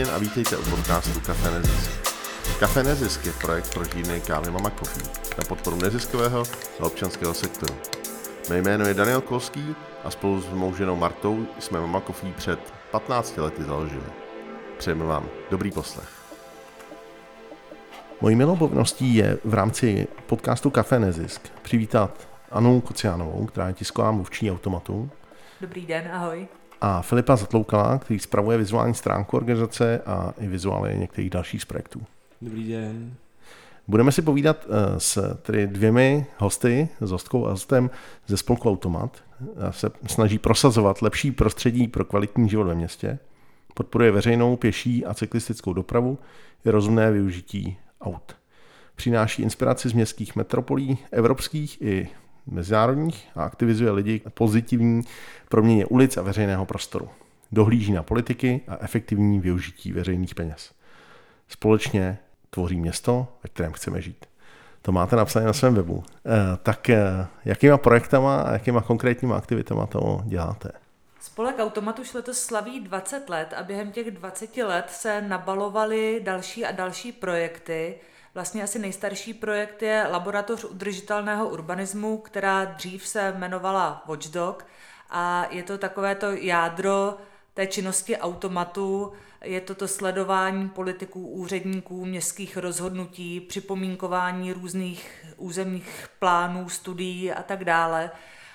Martin a vítejte u podcastu Café Nezisk. Café Nezisk je projekt pro žírny kávy Mama Coffee na podporu neziskového a občanského sektoru. Mé jméno je Daniel Kolský a spolu s mou ženou Martou jsme Mama Coffee před 15 lety založili. Přejeme vám dobrý poslech. Mojí milou povinností je v rámci podcastu Café Nezisk přivítat Anu Kociánovou, která je tisková mluvčí automatu. Dobrý den, ahoj a Filipa Zatloukala, který spravuje vizuální stránku organizace a i vizuály některých dalších z projektů. Dobrý den. Budeme si povídat eh, s tedy dvěmi hosty, s hostkou a hostem ze spolku Automat. Se snaží prosazovat lepší prostředí pro kvalitní život ve městě. Podporuje veřejnou, pěší a cyklistickou dopravu i rozumné využití aut. Přináší inspiraci z městských metropolí, evropských i mezinárodních a aktivizuje lidi k pozitivní proměně ulic a veřejného prostoru. Dohlíží na politiky a efektivní využití veřejných peněz. Společně tvoří město, ve kterém chceme žít. To máte napsané na svém webu. Eh, tak eh, jakýma projektama a jakýma konkrétníma aktivitama to děláte? Spolek Automat už letos slaví 20 let a během těch 20 let se nabalovaly další a další projekty. Vlastně asi nejstarší projekt je Laboratoř udržitelného urbanismu, která dřív se jmenovala Watchdog a je to takové to jádro té činnosti automatu, je to to sledování politiků, úředníků, městských rozhodnutí, připomínkování různých územních plánů, studií a tak dále.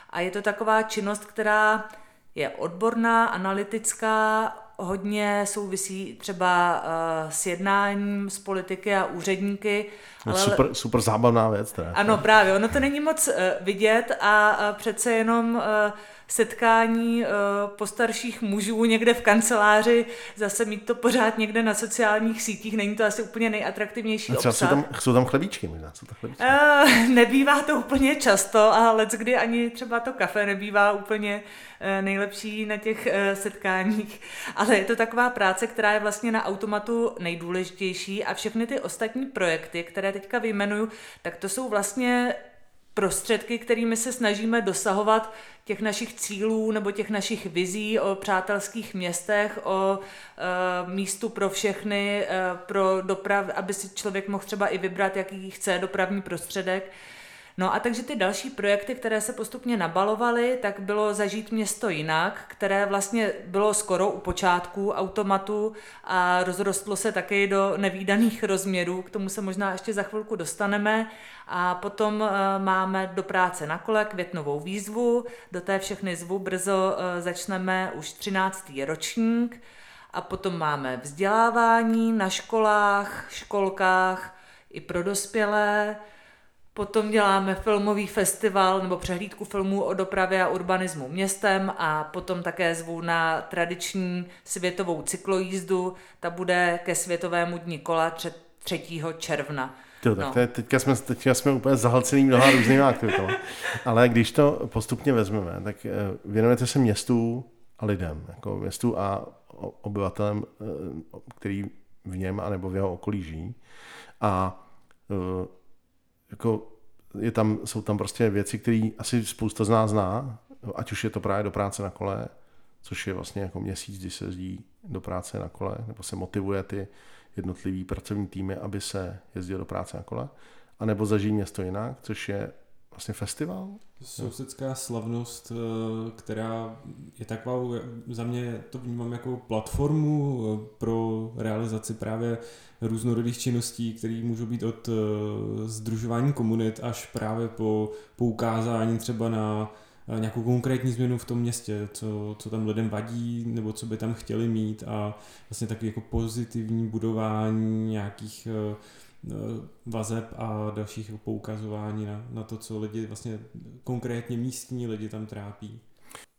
A je to taková činnost, která je odborná, analytická, hodně souvisí třeba uh, s jednáním s politiky a úředníky. Ale... Super, super zábavná věc. Teda. Ano, právě. Ono to není moc uh, vidět a uh, přece jenom uh, setkání uh, postarších mužů někde v kanceláři, zase mít to pořád někde na sociálních sítích, není to asi úplně nejatraktivnější a třeba obsah. Jsou tam, jsou tam chlebíčky možná, jsou to chlebíčky. Uh, nebývá to úplně často a let kdy ani třeba to kafe nebývá úplně uh, nejlepší na těch uh, setkáních, ale je to taková práce, která je vlastně na automatu nejdůležitější a všechny ty ostatní projekty, které teďka vyjmenuju, tak to jsou vlastně prostředky, kterými se snažíme dosahovat těch našich cílů nebo těch našich vizí o přátelských městech, o e, místu pro všechny, e, pro doprav, aby si člověk mohl třeba i vybrat, jaký chce dopravní prostředek. No a takže ty další projekty, které se postupně nabalovaly, tak bylo Zažít město jinak, které vlastně bylo skoro u počátku automatu a rozrostlo se taky do nevýdaných rozměrů, k tomu se možná ještě za chvilku dostaneme. A potom eh, máme do práce na kole květnovou výzvu, do té všechny zvu brzo eh, začneme už 13. ročník. A potom máme vzdělávání na školách, školkách i pro dospělé, Potom děláme filmový festival nebo přehlídku filmů o dopravě a urbanismu městem a potom také zvu na tradiční světovou cyklojízdu. Ta bude ke Světovému dní kola 3. června. Jo, tak no. to je, teďka, jsme, teďka jsme úplně zahlcený mnoha různými aktivitami. Ale když to postupně vezmeme, tak eh, věnujete se městu a lidem, jako městu a obyvatelem, eh, který v něm anebo v jeho okolí žijí. A eh, jako je tam, jsou tam prostě věci, které asi spousta z nás zná, ať už je to právě do práce na kole, což je vlastně jako měsíc, kdy se jezdí do práce na kole, nebo se motivuje ty jednotlivý pracovní týmy, aby se jezdil do práce na kole, anebo zažijí město jinak, což je vlastně festival? Sousedská slavnost, eh, která je taková, za mě to vnímám jako platformu eh, pro realizaci právě různorodých činností, které můžou být od združování eh, komunit až právě po poukázání třeba na nějakou konkrétní změnu v tom městě, co, co tam lidem vadí, nebo co by tam chtěli mít a vlastně taky jako pozitivní budování nějakých Eh, vazeb a dalších poukazování na, na to, co lidi vlastně konkrétně místní lidi tam trápí.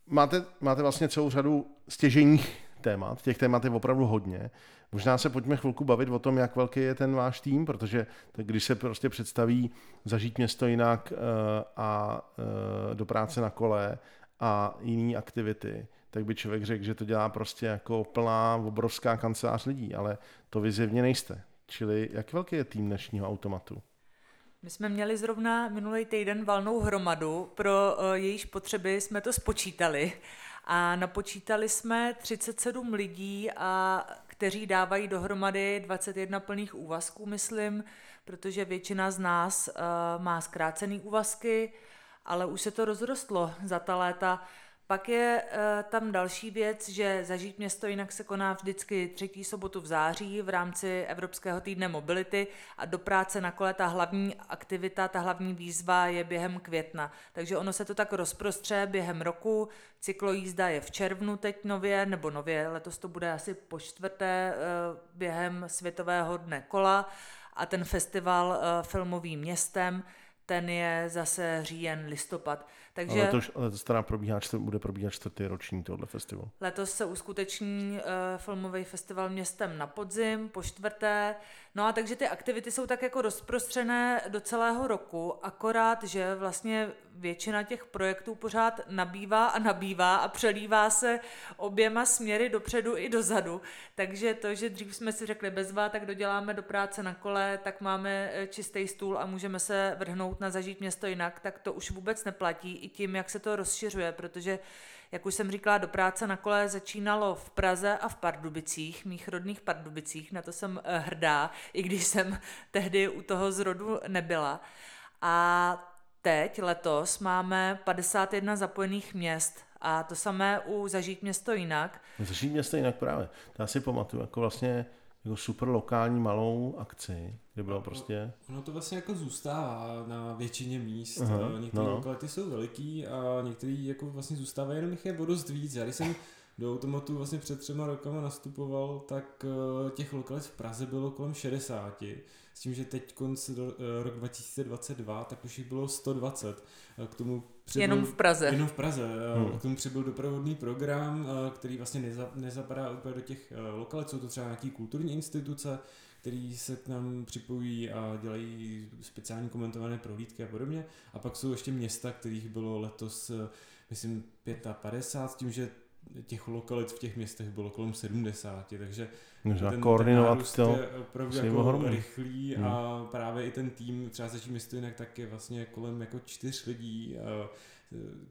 Máte, máte vlastně celou řadu stěžejních témat, těch témat je opravdu hodně. Možná se pojďme chvilku bavit o tom, jak velký je ten váš tým, protože když se prostě představí zažít město jinak eh, a eh, do práce na kole a jiné aktivity, tak by člověk řekl, že to dělá prostě jako plná obrovská kancelář lidí, ale to vy zjevně nejste. Čili jak velký je tým dnešního automatu? My jsme měli zrovna minulý týden valnou hromadu, pro uh, jejíž potřeby jsme to spočítali a napočítali jsme 37 lidí, a kteří dávají dohromady 21 plných úvazků, myslím, protože většina z nás uh, má zkrácený úvazky, ale už se to rozrostlo za ta léta. Pak je e, tam další věc, že Zažít město jinak se koná vždycky třetí sobotu v září v rámci Evropského týdne mobility a do práce na kole ta hlavní aktivita, ta hlavní výzva je během května. Takže ono se to tak rozprostře během roku. Cyklojízda je v červnu teď nově, nebo nově, letos to bude asi po čtvrté e, během Světového dne kola a ten festival e, filmovým městem ten je zase říjen, listopad. Takže ale letos, letos teda probíhá, bude probíhat čtvrtý ročník tohle festivalu. Letos se uskuteční uh, filmový festival městem na podzim, po čtvrté. No a takže ty aktivity jsou tak jako rozprostřené do celého roku, akorát, že vlastně většina těch projektů pořád nabývá a nabývá a přelívá se oběma směry dopředu i dozadu. Takže to, že dřív jsme si řekli bezva, tak doděláme do práce na kole, tak máme eh, čistý stůl a můžeme se vrhnout na zažít město jinak, tak to už vůbec neplatí i tím, jak se to rozšiřuje, protože, jak už jsem říkala, do práce na kole začínalo v Praze a v Pardubicích, mých rodných Pardubicích, na to jsem eh, hrdá, i když jsem tehdy u toho zrodu nebyla. A teď, letos, máme 51 zapojených měst a to samé u Zažít město jinak. Zažít město jinak právě. To já si pamatuju, jako vlastně jako super lokální malou akci, kde bylo prostě... Ono to vlastně jako zůstává na většině míst. Uh-huh. Některé no. lokality jsou veliký a některé jako vlastně zůstávají, jenom jich je o dost víc. Já když jsem do automatu vlastně před třema rokama nastupoval, tak uh, těch lokalit v Praze bylo kolem 60. S tím, že teď konc do, uh, rok 2022, tak už jich bylo 120. Uh, k tomu přibyl, jenom v Praze. Jenom v Praze. Hmm. K tomu přibyl doprovodný program, který vlastně neza, nezapadá úplně do těch lokalit. Jsou to třeba nějaký kulturní instituce, který se k nám připojí a dělají speciální komentované prohlídky a podobně. A pak jsou ještě města, kterých bylo letos, myslím, 55, s tím, že těch lokalit v těch městech bylo kolem 70, takže Možná ten, koordinovat ten to je opravdu jako ohromný. rychlý hmm. a právě i ten tým, třeba začí město jinak, tak je vlastně kolem jako čtyř lidí,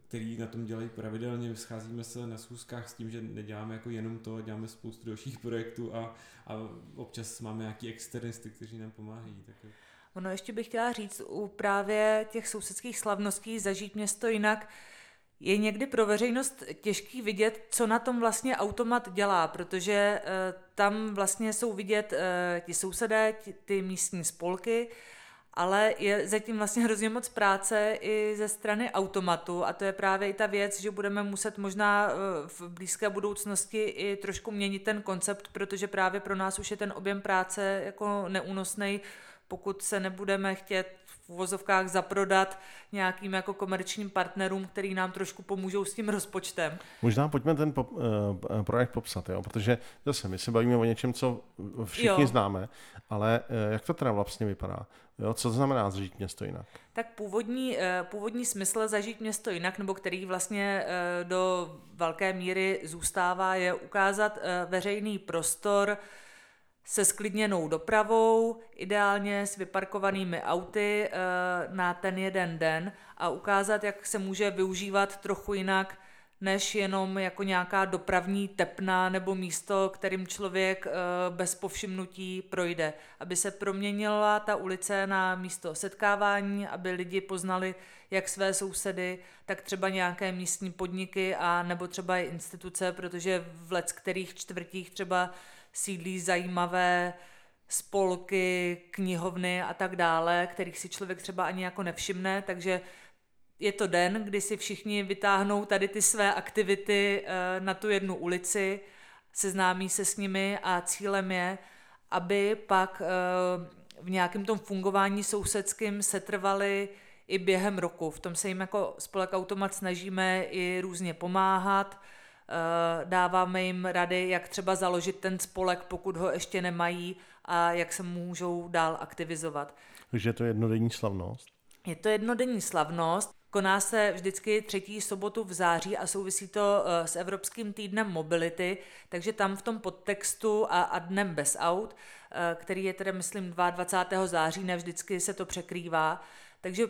který na tom dělají pravidelně, scházíme se na schůzkách s tím, že neděláme jako jenom to, děláme spoustu dalších projektů a, a občas máme nějaký externisty, kteří nám pomáhají. Tak Ono ještě bych chtěla říct, u právě těch sousedských slavností zažít město jinak, je někdy pro veřejnost těžký vidět, co na tom vlastně automat dělá, protože uh, tam vlastně jsou vidět uh, ti sousedé, ti, ty místní spolky, ale je zatím vlastně hrozně moc práce i ze strany automatu a to je právě i ta věc, že budeme muset možná uh, v blízké budoucnosti i trošku měnit ten koncept, protože právě pro nás už je ten objem práce jako neúnosný, pokud se nebudeme chtět v uvozovkách zaprodat nějakým jako komerčním partnerům, který nám trošku pomůžou s tím rozpočtem. Možná pojďme ten pop, uh, projekt popsat, jo? protože zase my se bavíme o něčem, co všichni jo. známe, ale uh, jak to teda vlastně vypadá? Jo? Co to znamená zažít město jinak? Tak původní, uh, původní smysl zažít město jinak, nebo který vlastně uh, do velké míry zůstává, je ukázat uh, veřejný prostor, se sklidněnou dopravou, ideálně s vyparkovanými auty eh, na ten jeden den a ukázat, jak se může využívat trochu jinak než jenom jako nějaká dopravní tepna nebo místo, kterým člověk eh, bez povšimnutí projde. Aby se proměnila ta ulice na místo setkávání, aby lidi poznali jak své sousedy, tak třeba nějaké místní podniky a nebo třeba i instituce, protože v let kterých čtvrtích třeba sídlí zajímavé spolky, knihovny a tak dále, kterých si člověk třeba ani jako nevšimne, takže je to den, kdy si všichni vytáhnou tady ty své aktivity eh, na tu jednu ulici, seznámí se s nimi a cílem je, aby pak eh, v nějakém tom fungování sousedským setrvali i během roku. V tom se jim jako spolek Automat snažíme i různě pomáhat, eh, dáváme jim rady, jak třeba založit ten spolek, pokud ho ještě nemají a jak se můžou dál aktivizovat. Takže je to jednodenní slavnost? Je to jednodenní slavnost. Koná se vždycky třetí sobotu v září a souvisí to eh, s Evropským týdnem mobility, takže tam v tom podtextu a, a dnem bez aut, eh, který je tedy, myslím, 22. září, ne vždycky se to překrývá, takže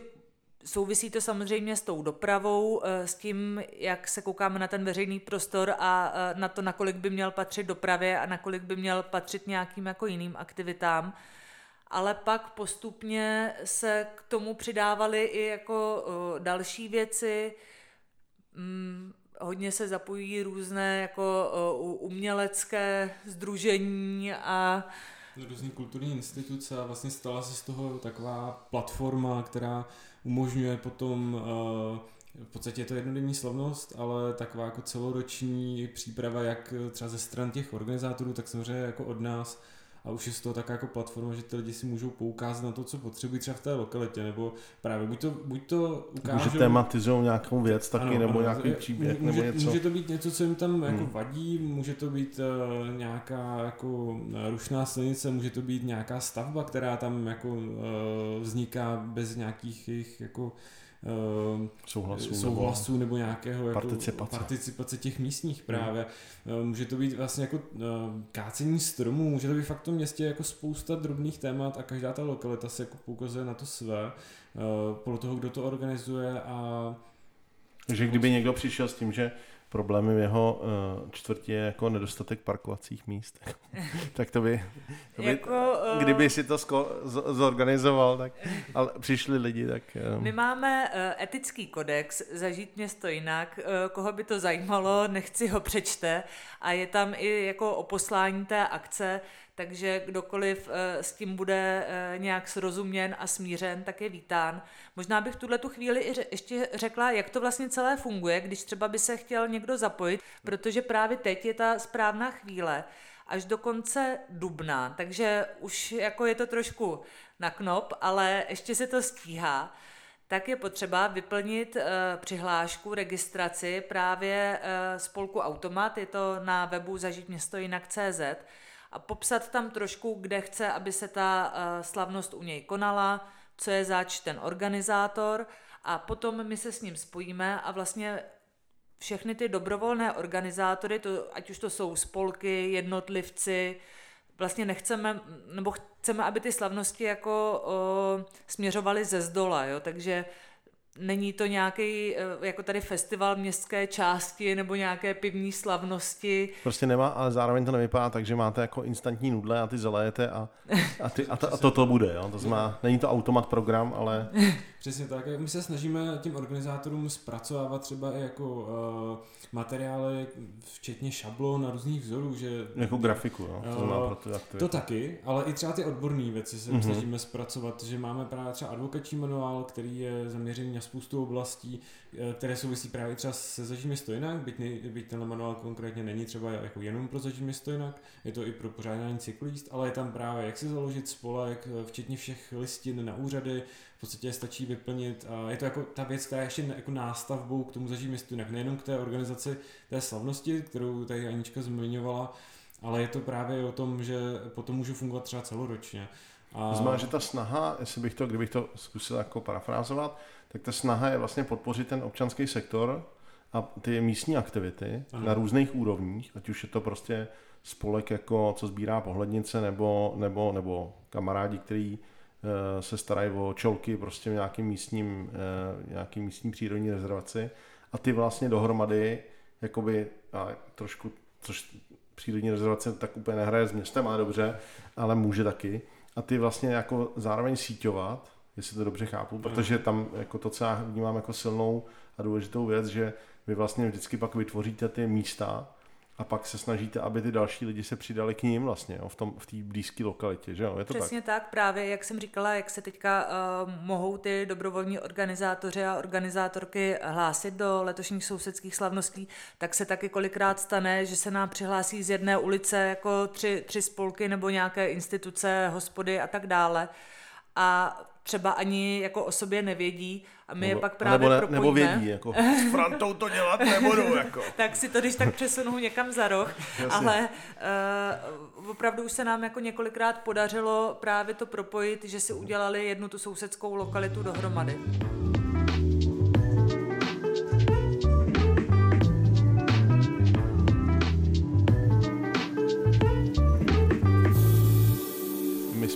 Souvisí to samozřejmě s tou dopravou, s tím, jak se koukáme na ten veřejný prostor a na to, nakolik by měl patřit dopravě a nakolik by měl patřit nějakým jako jiným aktivitám. Ale pak postupně se k tomu přidávaly i jako další věci, mm, hodně se zapojí různé jako umělecké združení a různý kulturní instituce a vlastně stala se z toho taková platforma, která umožňuje potom v podstatě je to jednodenní slavnost, ale taková jako celoroční příprava, jak třeba ze stran těch organizátorů, tak samozřejmě jako od nás a už je z toho taková jako platforma, že ty lidi si můžou poukázat na to, co potřebují třeba v té lokalitě, nebo právě buď to, buď to ukážou... Může tematizují nějakou věc taky, ano, nebo ano, nějaký příběh, může, nebo něco. Může to být něco, co jim tam jako hmm. vadí, může to být uh, nějaká jako rušná silnice, může to být nějaká stavba, která tam jako uh, vzniká bez nějakých jejich jako souhlasů, souhlasů nebo, nebo nějakého participace. Jako participace těch místních právě. Hmm. Může to být vlastně jako uh, kácení stromů, může to být fakt v tom městě jako spousta drobných témat a každá ta lokalita se jako poukazuje na to své, podle toho, kdo to organizuje a takže kdyby někdo přišel s tím, že problémy v jeho uh, čtvrtě je jako nedostatek parkovacích míst. tak to by, to by jako, uh, kdyby si to sko- zorganizoval, tak, ale přišli lidi, tak... Um. My máme etický kodex, zažít město jinak, koho by to zajímalo, nechci ho přečte a je tam i jako o poslání té akce, takže kdokoliv eh, s tím bude eh, nějak srozuměn a smířen, tak je vítán. Možná bych tuhle tu chvíli i ještě řekla, jak to vlastně celé funguje, když třeba by se chtěl někdo zapojit, protože právě teď je ta správná chvíle až do konce dubna, takže už jako je to trošku na knop, ale ještě se to stíhá. Tak je potřeba vyplnit uh, přihlášku, registraci právě uh, spolku Automat, je to na webu zažít město jinak CZ a popsat tam trošku, kde chce, aby se ta uh, slavnost u něj konala, co je zač ten organizátor a potom my se s ním spojíme a vlastně všechny ty dobrovolné organizátory, to, ať už to jsou spolky, jednotlivci, vlastně nechceme, nebo chceme, aby ty slavnosti jako o, směřovaly ze zdola, jo? takže Není to nějaký, eh, jako tady festival městské části nebo nějaké pivní slavnosti. Prostě nemá, ale zároveň to nevypadá tak, že máte jako instantní nudle a ty zalejete a, a, ty, a, to, a to, to bude. Jo? To znamená, není to automat program, ale... Přesně tak. My se snažíme těm organizátorům zpracovávat třeba i jako uh, materiály, včetně šablon a různých vzorů, že... Jako grafiku, jo? To, uh, pro ty to taky, ale i třeba ty odborné věci se mm-hmm. snažíme zpracovat, že máme právě třeba advokační manuál, který je zaměřený na spoustu oblastí, eh, které souvisí právě třeba se zažím město jinak, byť, ne, byť ten manuál konkrétně není třeba jako jenom pro zažím město jinak, je to i pro pořádání cyklíst, ale je tam právě jak si založit spolek, včetně všech listin na úřady, v podstatě stačí vyplnit a je to jako ta věc, která je ještě jako nástavbou k tomu zažím městu nejenom k té organizaci té slavnosti, kterou tady Anička zmiňovala, ale je to právě o tom, že potom můžu fungovat třeba celoročně. A... Znamená, že ta snaha, jestli bych to, kdybych to zkusil jako parafrázovat, tak ta snaha je vlastně podpořit ten občanský sektor a ty místní aktivity ano. na různých úrovních, ať už je to prostě spolek, jako co sbírá pohlednice, nebo, nebo, nebo kamarádi, který se starají o čolky prostě v nějakým místním, uh, nějakým místním přírodní rezervaci. A ty vlastně dohromady jakoby a trošku, což přírodní rezervace tak úplně nehraje s městem, ale dobře, ale může taky, a ty vlastně jako zároveň síťovat, jestli to dobře chápu, protože tam jako to, co já vnímám jako silnou a důležitou věc, že vy vlastně vždycky pak vytvoříte ty místa, a pak se snažíte, aby ty další lidi se přidali k ním vlastně jo, v té v blízké lokalitě, že jo? Je to Přesně tak? tak, právě jak jsem říkala, jak se teďka uh, mohou ty dobrovolní organizátoři a organizátorky hlásit do letošních sousedských slavností, tak se taky kolikrát stane, že se nám přihlásí z jedné ulice jako tři, tři spolky nebo nějaké instituce, hospody a tak dále. A třeba ani jako o sobě nevědí a my nebo, je pak právě nebo, ne, propojíme. Nebo vědí, jako s Frantou to dělat nebudu. Jako. tak si to když tak přesunu někam za roh, ale uh, opravdu už se nám jako několikrát podařilo právě to propojit, že si udělali jednu tu sousedskou lokalitu dohromady.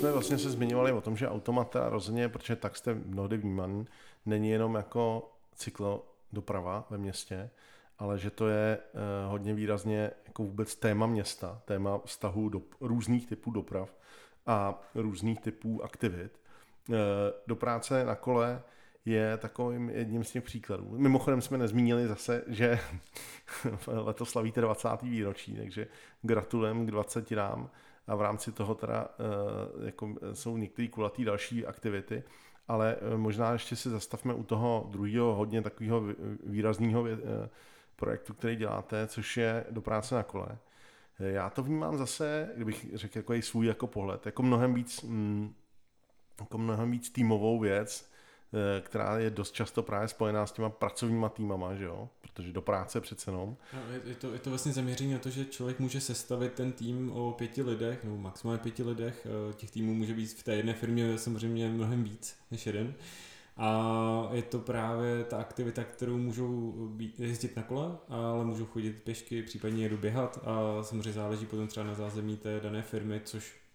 Jsme vlastně se zmiňovali o tom, že automata rozhodně, protože tak jste mnohdy vnímaný, není jenom jako cyklodoprava ve městě, ale že to je uh, hodně výrazně jako vůbec téma města, téma vztahu do různých typů doprav a různých typů aktivit. Uh, do práce na kole je takovým jedním z těch příkladů. Mimochodem jsme nezmínili zase, že letos slavíte 20. výročí, takže gratulujeme k 20 nám a v rámci toho teda uh, jako jsou některé kulatý další aktivity, ale možná ještě si zastavme u toho druhého hodně takového výrazného projektu, který děláte, což je do práce na kole. Já to vnímám zase, kdybych řekl jako svůj jako pohled, jako mnohem víc, mm, jako mnohem víc týmovou věc, eh, která je dost často právě spojená s těma pracovníma týmama, že jo? protože do práce přece jenom. No, je, to, je to vlastně zaměření na to, že člověk může sestavit ten tým o pěti lidech, nebo maximálně pěti lidech, eh, těch týmů může být v té jedné firmě samozřejmě mnohem víc než jeden. A je to právě ta aktivita, kterou můžou být, jezdit na kole, ale můžou chodit pěšky, případně jedu běhat a samozřejmě záleží potom třeba na zázemí té dané firmy, což eh,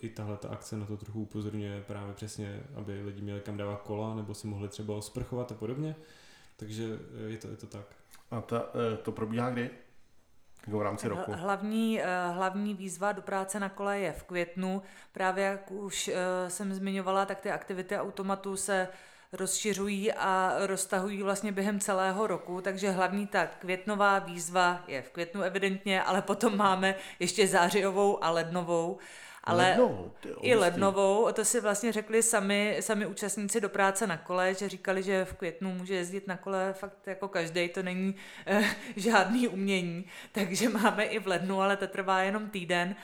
i tahle ta akce na to trochu upozorňuje právě přesně, aby lidi měli kam dávat kola nebo si mohli třeba osprchovat a podobně. Takže eh, je to, je to tak. A ta, eh, to probíhá kdy? Jako v rámci roku. Hlavní, hlavní výzva do práce na kole je v květnu. Právě jak už jsem zmiňovala, tak ty aktivity automatu se rozšiřují a roztahují vlastně během celého roku, takže hlavní ta květnová výzva je v květnu evidentně, ale potom máme ještě zářijovou a lednovou. Ale lednovou, tyjo, i lednovou, to si vlastně řekli sami, sami účastníci do práce na kole, že říkali, že v květnu může jezdit na kole fakt jako každý, to není eh, žádný umění, takže máme i v lednu, ale to trvá jenom týden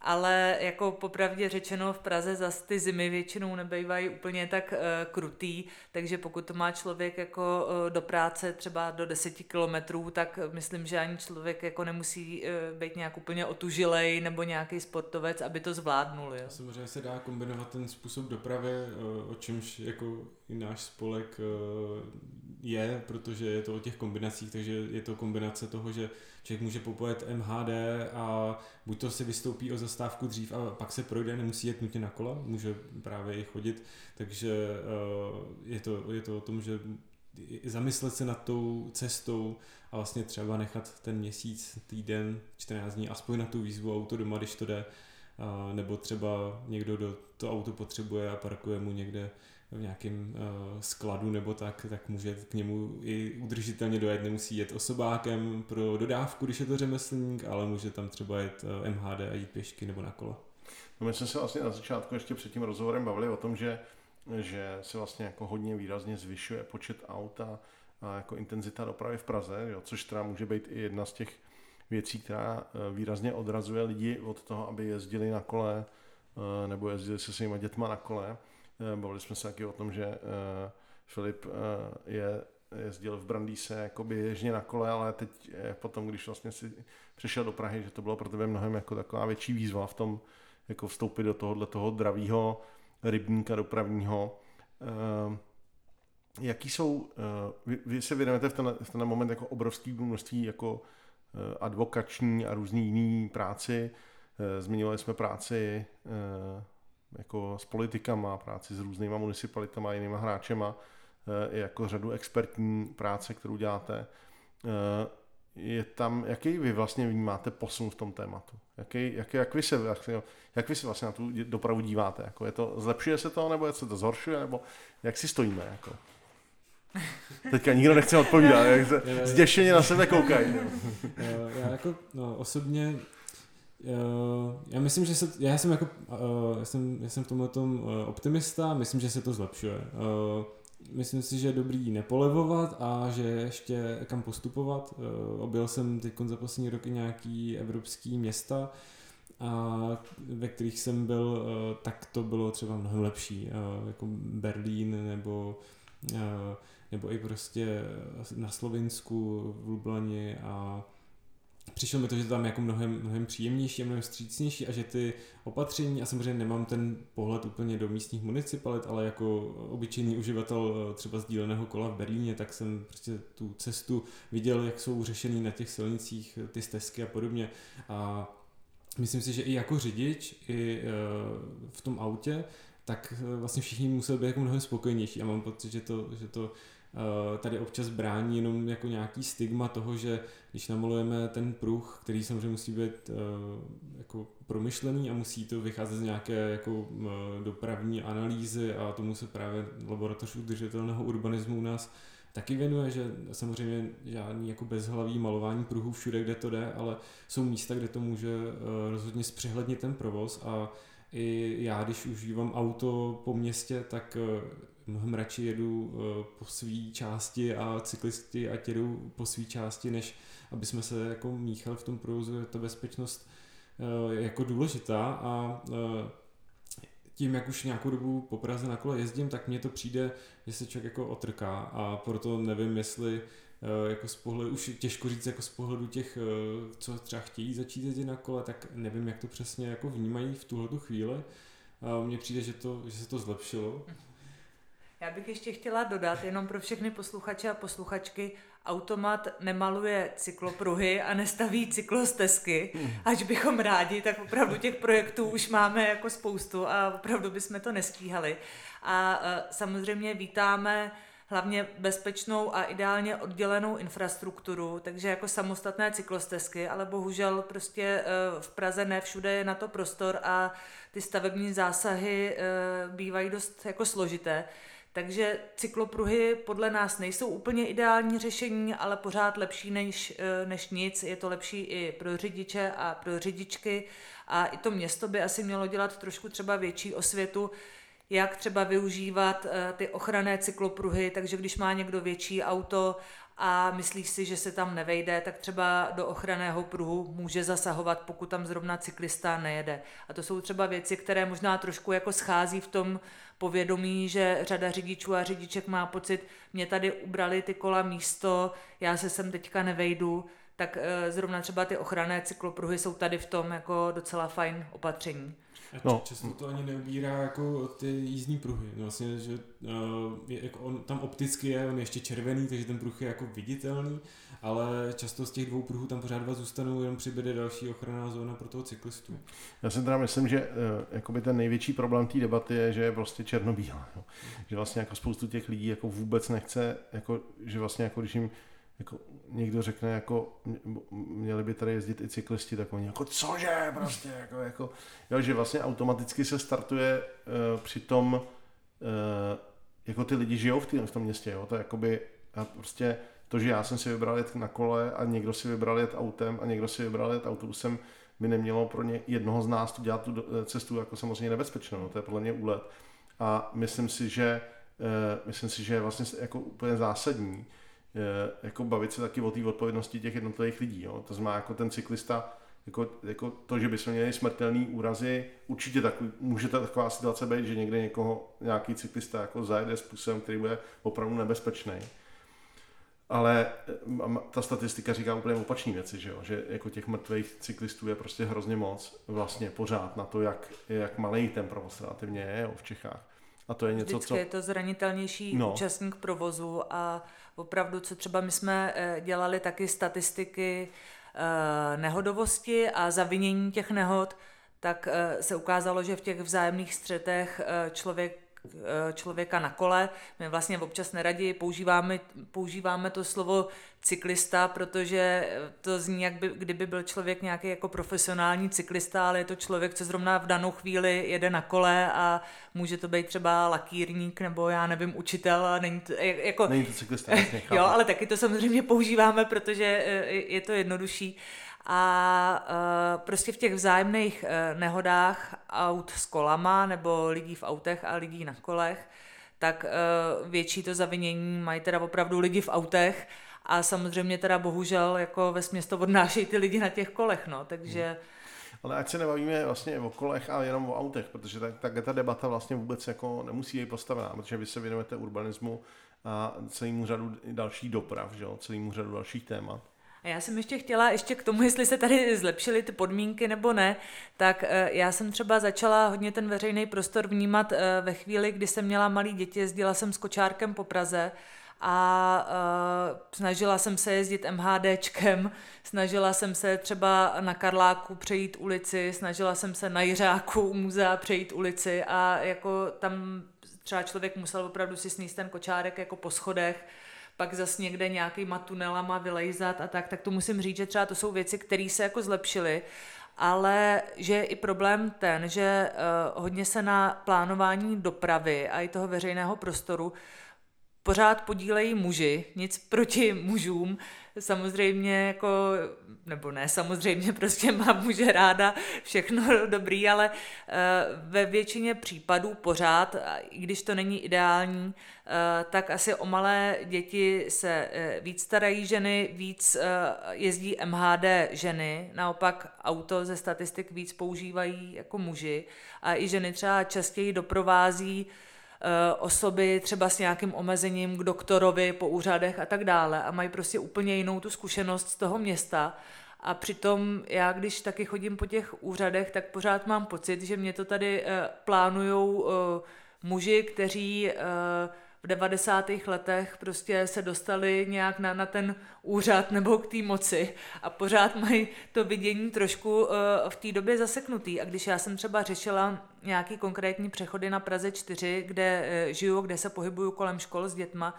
ale jako popravdě řečeno v Praze zas ty zimy většinou nebejvají úplně tak uh, krutý, takže pokud to má člověk jako uh, do práce třeba do deseti kilometrů, tak myslím, že ani člověk jako nemusí uh, být nějak úplně otužilej nebo nějaký sportovec, aby to zvládnul. Jo. Samozřejmě se dá kombinovat ten způsob dopravy, uh, o čemž jako i náš spolek uh, je, protože je to o těch kombinacích, takže je to kombinace toho, že člověk může popojet MHD a buď to si vystoupí o zastávku dřív a pak se projde, nemusí jet nutně na kola, může právě i chodit, takže uh, je to, je to o tom, že zamyslet se nad tou cestou a vlastně třeba nechat ten měsíc, týden, 14 dní aspoň na tu výzvu auto doma, když to jde, uh, nebo třeba někdo do to auto potřebuje a parkuje mu někde v nějakém uh, skladu nebo tak, tak může k němu i udržitelně dojet, nemusí jet osobákem pro dodávku, když je to řemeslník, ale může tam třeba jet uh, eh, MHD a jít pěšky nebo na kolo. No my jsme se vlastně na začátku ještě před tím rozhovorem bavili o tom, že, že se vlastně jako hodně výrazně zvyšuje počet auta a jako intenzita dopravy v Praze, jo, což teda může být i jedna z těch věcí, která eh, výrazně odrazuje lidi od toho, aby jezdili na kole nebo jezdili se svýma dětma na kole. Eh, bavili jsme se taky o tom, že eh, Filip eh, je jezdil v Brandýse jako běžně na kole, ale teď potom, když vlastně si přišel do Prahy, že to bylo pro tebe mnohem jako taková větší výzva v tom, jako vstoupit do tohohle toho dravého rybníka dopravního. Jaký jsou, vy, vy se věnujete v ten, v ten moment jako obrovský množství jako advokační a různý jiný práci. Zmiňovali jsme práci jako s politikama, práci s různýma municipalitama a jinýma hráčema, i eh, jako řadu expertní práce, kterou děláte. Eh, je tam, jaký vy vlastně vnímáte posun v tom tématu? Jaký, jaký, jak, vy se, jak, jak vy se vlastně na tu dopravu díváte? Jako je to, zlepšuje se to, nebo se to zhoršuje, nebo jak si stojíme? Jako? Teďka nikdo nechce odpovídat, jak se zděšeně na sebe koukají. Já jako no, osobně já myslím, že se, já jsem jako, já jsem, já jsem v tomhle tom optimista, myslím, že se to zlepšuje. Myslím si, že je dobrý nepolevovat a že ještě kam postupovat. Objel jsem teď za poslední roky nějaký evropský města, a ve kterých jsem byl, tak to bylo třeba mnohem lepší, jako Berlín nebo nebo i prostě na Slovinsku, v Lublani a přišlo mi to, že tam je jako mnohem, mnohem příjemnější a mnohem střícnější a že ty opatření, a samozřejmě nemám ten pohled úplně do místních municipalit, ale jako obyčejný uživatel eh, třeba sdíleného kola v Berlíně, tak jsem prostě tu cestu viděl, jak jsou řešený na těch silnicích ty stezky a podobně. A myslím si, že i jako řidič, i v tom autě, tak vlastně všichni museli být jako mnohem spokojenější a mám pocit, že to, že to Eh, tady občas brání jenom jako nějaký stigma toho, že když namalujeme ten pruh, který samozřejmě musí být eh, jako promyšlený a musí to vycházet z nějaké jako eh, dopravní analýzy a tomu se právě laboratoř udržitelného urbanismu u nás taky věnuje, že samozřejmě žádný jako bezhlavý malování pruhů všude, kde to jde, ale jsou místa, kde to může rozhodně zpřehlednit ten provoz a i já, když užívám auto po městě, tak mnohem radši jedu eh, po své části a cyklisti a jedu po své části, než aby jsme se jako míchali v tom provozu, ta bezpečnost eh, jako důležitá a eh, tím, jak už nějakou dobu po Praze na kole jezdím, tak mně to přijde, že se člověk jako otrká a proto nevím, jestli jako z pohledu, už těžko říct jako z pohledu těch, co třeba chtějí začít jezdit na kole, tak nevím, jak to přesně jako vnímají v tuhle chvíli. Mně přijde, že, to, že se to zlepšilo. Já bych ještě chtěla dodat, jenom pro všechny posluchače a posluchačky, automat nemaluje cyklopruhy a nestaví cyklostezky. Ať bychom rádi, tak opravdu těch projektů už máme jako spoustu a opravdu bychom to nestíhali. A e, samozřejmě vítáme hlavně bezpečnou a ideálně oddělenou infrastrukturu, takže jako samostatné cyklostezky, ale bohužel prostě e, v Praze ne všude je na to prostor a ty stavební zásahy e, bývají dost jako složité. Takže cyklopruhy podle nás nejsou úplně ideální řešení, ale pořád lepší než, eh, než nic. Je to lepší i pro řidiče a pro řidičky a i to město by asi mělo dělat trošku třeba větší osvětu, jak třeba využívat eh, ty ochranné cyklopruhy, takže když má někdo větší auto a myslí si, že se tam nevejde, tak třeba do ochranného pruhu může zasahovat, pokud tam zrovna cyklista nejede. A to jsou třeba věci, které možná trošku jako schází v tom povědomí, že řada řidičů a řidiček má pocit, mě tady ubrali ty kola místo, já se sem teďka nevejdu, tak eh, zrovna třeba ty ochranné cyklopruhy jsou tady v tom jako docela fajn opatření. No. Často to ani neubírá jako ty jízdní pruhy. No vlastně, že uh, je, jako on tam opticky je, on je ještě červený, takže ten pruh je jako viditelný, ale často z těch dvou pruhů tam pořád dva zůstanou, jenom přibude další ochranná zóna pro toho cyklistu. Já si teda myslím, že uh, jakoby ten největší problém té debaty je, že je prostě černobílá. No. Že vlastně jako spoustu těch lidí jako vůbec nechce, jako, že vlastně jako když jim jako někdo řekne, jako měli by tady jezdit i cyklisti, tak oni jako cože? Prostě, jako, jako jo, že vlastně automaticky se startuje uh, při tom, uh, jako ty lidi žijou v, tý, v tom městě, jo, to je jakoby, a prostě to, že já jsem si vybral jet na kole a někdo si vybral jet autem a někdo si vybral jet autobusem, by nemělo pro ně jednoho z nás tu dělat tu eh, cestu jako samozřejmě nebezpečnou, no, to je podle mě úlet. A myslím si, že uh, myslím si, že je vlastně jako úplně zásadní, jako bavit se taky o té odpovědnosti těch jednotlivých lidí. Jo. To znamená, jako ten cyklista, jako, jako to, že bychom měli smrtelné úrazy, určitě tak, může taková situace být, že někde někoho, nějaký cyklista jako zajede způsobem, který bude opravdu nebezpečný. Ale ta statistika říká úplně opačné věci, že, jo? že jako těch mrtvých cyklistů je prostě hrozně moc vlastně pořád na to, jak, jak malý ten provoz relativně je jo, v Čechách. A to je něco, Vždycky co... je to zranitelnější no. účastník provozu a opravdu, co třeba my jsme eh, dělali taky statistiky eh, nehodovosti a zavinění těch nehod, tak eh, se ukázalo, že v těch vzájemných střetech člověk člověka na kole. My vlastně občas neradi používáme, používáme to slovo cyklista, protože to zní, jak by, kdyby byl člověk nějaký jako profesionální cyklista, ale je to člověk, co zrovna v danou chvíli jede na kole a může to být třeba lakírník nebo já nevím, učitel a není to jako... Není to cyklista, Jo, ale taky to samozřejmě používáme, protože eh, je to jednodušší a uh, prostě v těch vzájemných uh, nehodách aut s kolama nebo lidí v autech a lidí na kolech, tak uh, větší to zavinění mají teda opravdu lidi v autech a samozřejmě teda bohužel jako ve to odnášejí ty lidi na těch kolech, no, takže... Hmm. Ale ať se nebavíme vlastně o kolech, ale jenom o autech, protože tak, tak ta debata vlastně vůbec jako nemusí být postavená, protože vy se věnujete urbanismu a celému řadu dalších doprav, že jo, celému řadu dalších témat. A já jsem ještě chtěla, ještě k tomu, jestli se tady zlepšily ty podmínky nebo ne, tak eh, já jsem třeba začala hodně ten veřejný prostor vnímat eh, ve chvíli, kdy jsem měla malý děti, jezdila jsem s kočárkem po Praze a uh, snažila jsem se jezdit MHDčkem, snažila jsem se třeba na Karláku přejít ulici, snažila jsem se na Jiřáku u muzea přejít ulici a jako tam třeba člověk musel opravdu si sníst ten kočárek jako po schodech, pak zas někde nějakýma tunelama vylejzat a tak, tak to musím říct, že třeba to jsou věci, které se jako zlepšily, ale že je i problém ten, že uh, hodně se na plánování dopravy a i toho veřejného prostoru pořád podílejí muži, nic proti mužům, samozřejmě jako, nebo ne samozřejmě, prostě mám muže ráda, všechno dobrý, ale eh, ve většině případů pořád, i když to není ideální, eh, tak asi o malé děti se eh, víc starají ženy, víc jezdí MHD ženy, naopak auto ze statistik víc používají jako muži a i ženy třeba častěji doprovází Eh, osoby třeba s nějakým omezením k doktorovi po úřadech a tak dále a mají prostě úplně jinou tu zkušenost z toho města. A přitom já, když taky chodím po těch úřadech, tak pořád mám pocit, že mě to tady eh, plánujou eh, muži, kteří v 90. letech prostě se dostali nějak na, na ten úřad nebo k té moci a pořád mají to vidění trošku uh, v té době zaseknutý. A když já jsem třeba řešila nějaký konkrétní přechody na Praze 4, kde uh, žiju, kde se pohybuju kolem škol s dětma,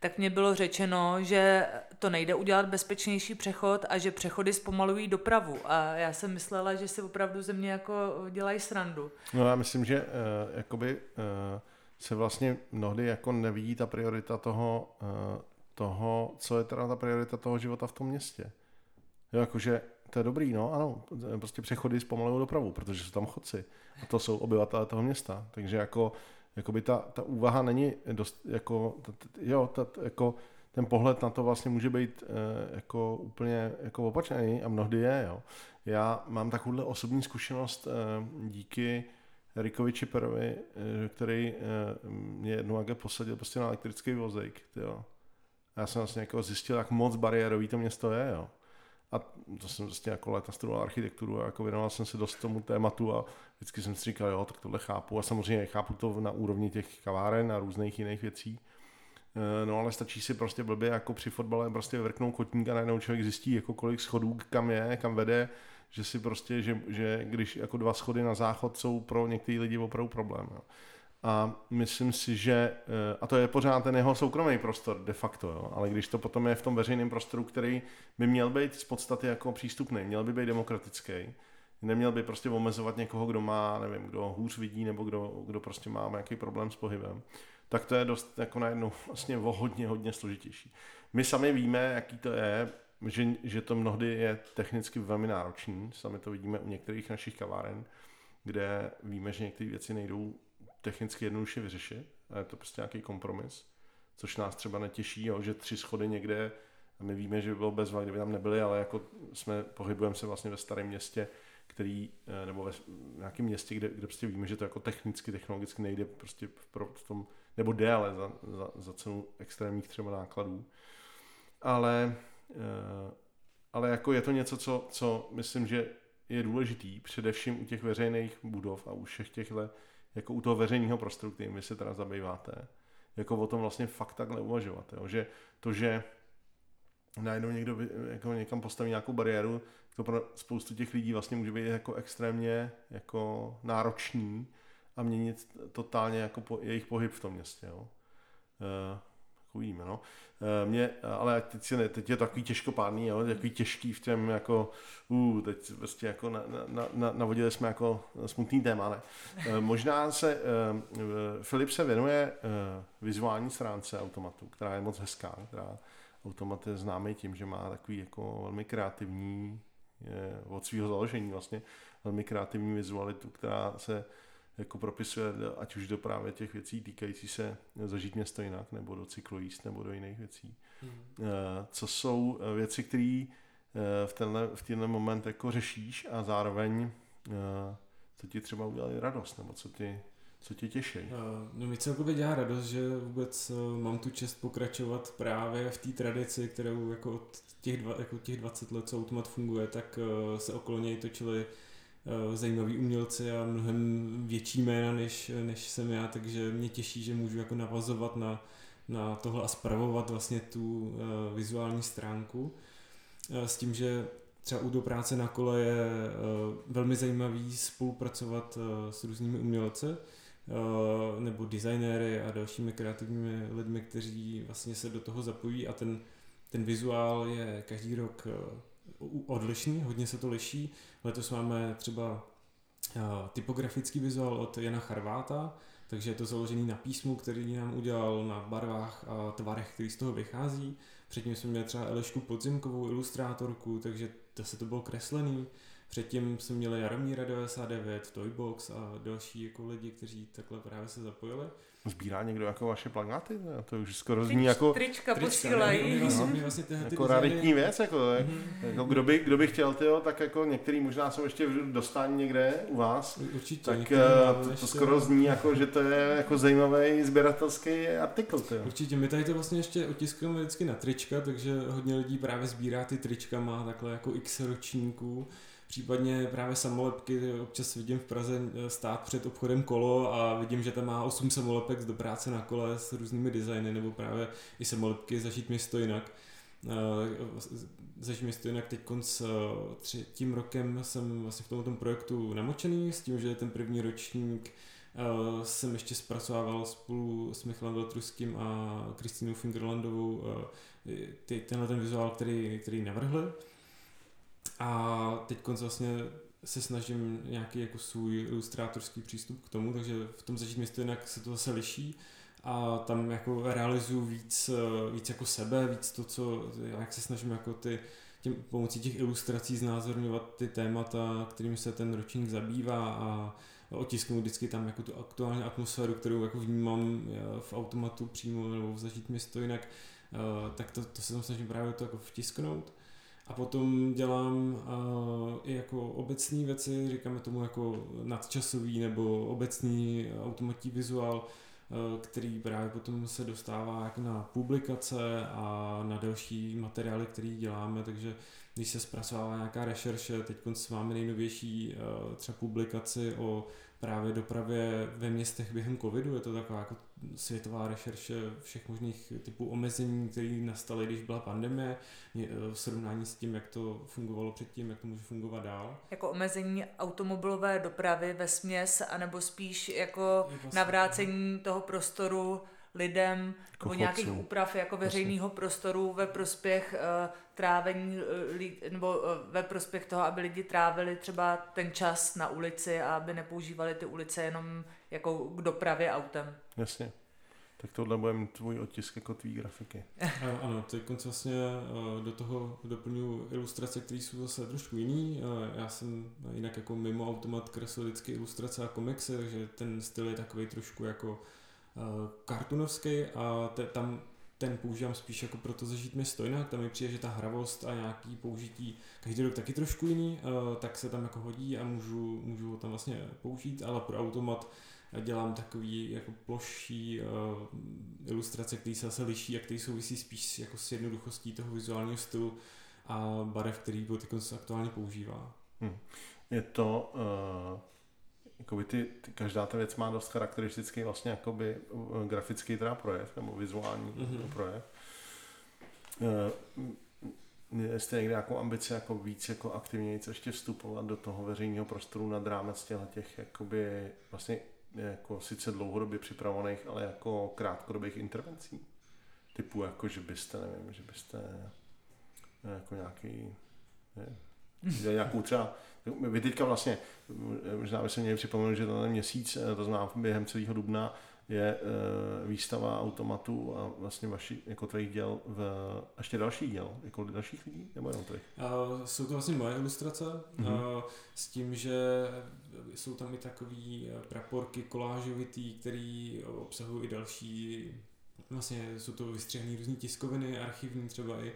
tak mě bylo řečeno, že to nejde udělat bezpečnější přechod a že přechody zpomalují dopravu. A já jsem myslela, že si opravdu ze mě jako dělají srandu. No já myslím, že uh, jakoby uh se vlastně mnohdy jako nevidí ta priorita toho, eh, toho, co je teda ta priorita toho života v tom městě. Jo, jakože to je dobrý, no ano, prostě přechody zpomalují dopravu, protože jsou tam chodci a to jsou obyvatelé toho města, takže jako jakoby ta, ta úvaha není dost, jako, jo, ta, jako ten pohled na to vlastně může být e, jako úplně jako opačný a mnohdy je, jo. Já mám takovouhle osobní zkušenost e, díky Rikovi Čiperovi, eh, který eh, mě jednou jak posadil prostě na elektrický vozejk. Tyjo. Já jsem vlastně jako zjistil, jak moc bariérový to město je. Jo. A to jsem prostě jako léta studoval architekturu a jako věnoval jsem se dost tomu tématu a vždycky jsem si říkal, jo, tak tohle chápu. A samozřejmě chápu to na úrovni těch kaváren a různých jiných věcí. Eh, no ale stačí si prostě blbě jako při fotbale prostě vrknout kotník a najednou člověk zjistí, jako kolik schodů kam je, kam vede, že si prostě, že, že když jako dva schody na záchod jsou pro některé lidi opravdu problém. Jo. A myslím si, že, eh, a to je pořád ten jeho soukromý prostor de facto, jo, ale když to potom je v tom veřejném prostoru, který by měl být z podstaty jako přístupný, měl by být demokratický, neměl by prostě omezovat někoho, kdo má, nevím, kdo hůř vidí, nebo kdo, kdo prostě má nějaký problém s pohybem, tak to je dost jako najednou vlastně o hodně, hodně složitější. My sami víme, jaký to je, že, že to mnohdy je technicky velmi náročný. Sami to vidíme u některých našich kaváren, kde víme, že některé věci nejdou technicky jednoduše vyřešit. A je to prostě nějaký kompromis, což nás třeba netěší, jo, že tři schody někde, a my víme, že by bylo bezva, kdyby tam nebyly, ale jako jsme, pohybujeme se vlastně ve starém městě, který, eh, nebo ve nějakém městě, kde, kde prostě víme, že to jako technicky, technologicky nejde prostě v, tom, nebo jde, ale za, za, za cenu extrémních třeba nákladů. Ale ale jako je to něco, co, co myslím, že je důležitý, především u těch veřejných budov a u všech těchhle, jako u toho veřejného prostoru, kterým vy se teda zabýváte, jako o tom vlastně fakt takhle uvažovat, jo? že to, že najednou někdo jako někam postaví nějakou bariéru, to pro spoustu těch lidí vlastně může být jako extrémně jako náročný a měnit totálně jako po, jejich pohyb v tom městě. Jo? Uvidíme, no. Eh, mě, ale teď, si teď je takový těžkopádný, jo, takový těžký v těm jako, uh, teď prostě jako na, na, na, navodili jsme jako smutný téma, ne. Eh, možná se, uh, Filip se věnuje vizuální stránce automatu, která je moc hezká, která automat je známý tím, že má takový jako velmi kreativní, od svého založení vlastně, velmi kreativní vizualitu, která se jako propisuje, ať už do právě těch věcí týkající se zažít město jinak, nebo do cyklojíst, nebo do jiných věcí. Mm. Co jsou eh, věci, které eh, v tenhle, v tenhle moment jako řešíš a zároveň co ti třeba udělali radost, nebo co ti, co tě těší? No mi celkově dělá radost, že vůbec mám tu čest pokračovat právě v té tradici, kterou jako od těch, dva, jako těch 20 let, co automat funguje, tak se okolo něj točili Eh, zajímaví umělci a mnohem větší jména, než, než jsem já, takže mě těší, že můžu jako navazovat na, na tohle a spravovat vlastně tu uh, vizuální stránku. Uh, s tím, že třeba u do práce na kole je velmi zajímavý spolupracovat s různými umělci nebo designéry a dalšími kreativními lidmi, kteří vlastně se do toho zapojí a ten, ten vizuál je každý rok odlišný, hodně se to liší. Letos máme třeba uh, typografický vizuál od Jana Charváta, takže je to založený na písmu, který nám udělal, na barvách a tvarech, který z toho vychází. Předtím jsme měli třeba Elešku Podzimkovou, ilustrátorku, takže to se to bylo kreslený. Předtím jsme měli Jaromíra 99, Toybox a další jako lidi, kteří takhle právě se zapojili. Sbírá někdo jako vaše plagáty? To už skoro zní jako... Trička, trička posílají. Vlastně, vlastně jako raritní věc, jako, mm-hmm. jako kdo, by, kdo by chtěl, tyjo, tak jako některý možná jsou ještě v dostání někde u vás. Určitě. Tak uh, to, to skoro zní jako, že to je jako zajímavý sběratelský artikl. Tyjo. Určitě, my tady to vlastně ještě otiskujeme vždycky na trička, takže hodně lidí právě sbírá ty trička, má takhle jako x ročníků. Případně právě samolepky, občas vidím v Praze eh, stát před obchodem kolo a vidím, že tam má 8 samolepek do práce na kole s různými designy, nebo právě i samolepky zažít město jinak. Eh, zažít město jinak teď s eh, třetím rokem jsem vlastně v tomto projektu namočený s tím, že ten první ročník jsem ještě zpracovával spolu s Michalem Veltruským a Kristýnou Fingerlandovou ty, tenhle ten vizuál, který, který navrhli. A teď vlastně se snažím nějaký jako svůj ilustrátorský přístup k tomu, takže v tom začít město jinak se to zase liší a tam jako realizuju víc, víc jako sebe, víc to, co, jak se snažím jako ty, tím, pomocí těch ilustrací znázorňovat ty témata, kterými se ten ročník zabývá a otisknu vždycky tam jako tu aktuální atmosféru, kterou jako vnímám v automatu přímo nebo v zažít město jinak, eh, tak to, to se tam snažím právě to jako vtisknout. A potom dělám uh, i jako obecné věci, říkáme tomu jako nadčasový nebo obecný automatní vizuál, uh, který právě potom se dostává jako na publikace a na další materiály, které děláme, takže když se zpracovává nějaká rešerše, teď máme nejnovější uh, třeba publikaci o právě dopravě ve městech během covidu. Je to taková jako světová rešerše všech možných typů omezení, které nastaly, když byla pandemie, eh, v srovnání s tím, jak to fungovalo předtím, jak to může fungovat dál. Jako omezení automobilové dopravy ve směs, anebo spíš jako vlastně, navrácení toho prostoru lidem jako nebo nějakých úprav jako veřejného prostoru ve prospěch uh, trávení uh, nebo uh, ve prospěch toho, aby lidi trávili třeba ten čas na ulici a aby nepoužívali ty ulice jenom jako k dopravě autem. Jasně. Tak tohle bude mít tvůj otisk jako tvý grafiky. ano, ano, teď vlastně do toho doplňuji ilustrace, které jsou zase trošku jiný. Já jsem jinak jako mimo automat kreslil vždycky ilustrace a komiksy, takže ten styl je takový trošku jako Eh, kartunovský a te, tam ten používám spíš jako proto zažít město jinak, tam mi přijde, že ta hravost a nějaký použití každý rok taky trošku jiný, eh, tak se tam jako hodí a můžu, můžu ho tam vlastně použít, ale pro automat dělám takový jako ploší uh, ilustrace, které se zase liší a které souvisí spíš jako s jednoduchostí toho vizuálního stylu a barev, který se aktuálně používá. Hmm. Je to uh jakoby ty, ty, každá ta věc má dost charakteristický vlastně jakoby uh, grafický teda projev, nebo vizuální mm-hmm. projev. Uh, Jste někde nějakou ambici jako víc jako aktivněji ještě vstupovat do toho veřejného prostoru nad rámec těch jakoby vlastně jako sice dlouhodobě připravovaných, ale jako krátkodobých intervencí? Typu jako, že byste, nevím, že byste jako nějaký ne, nějakou třeba, vy teďka vlastně, možná by se měli připomenout, že ten měsíc, eh, to znamená během celého dubna, je uh, výstava automatu a vlastně vaši, jako tvých děl v, ještě další děl, jako dalších lidí, nebo jenom tvých? Uh, jsou to vlastně moje ilustrace, uh-huh. uh, s tím, že jsou tam i takový praporky kolážovitý, který obsahují i další, vlastně jsou to vystřihané různé tiskoviny, archivní třeba i,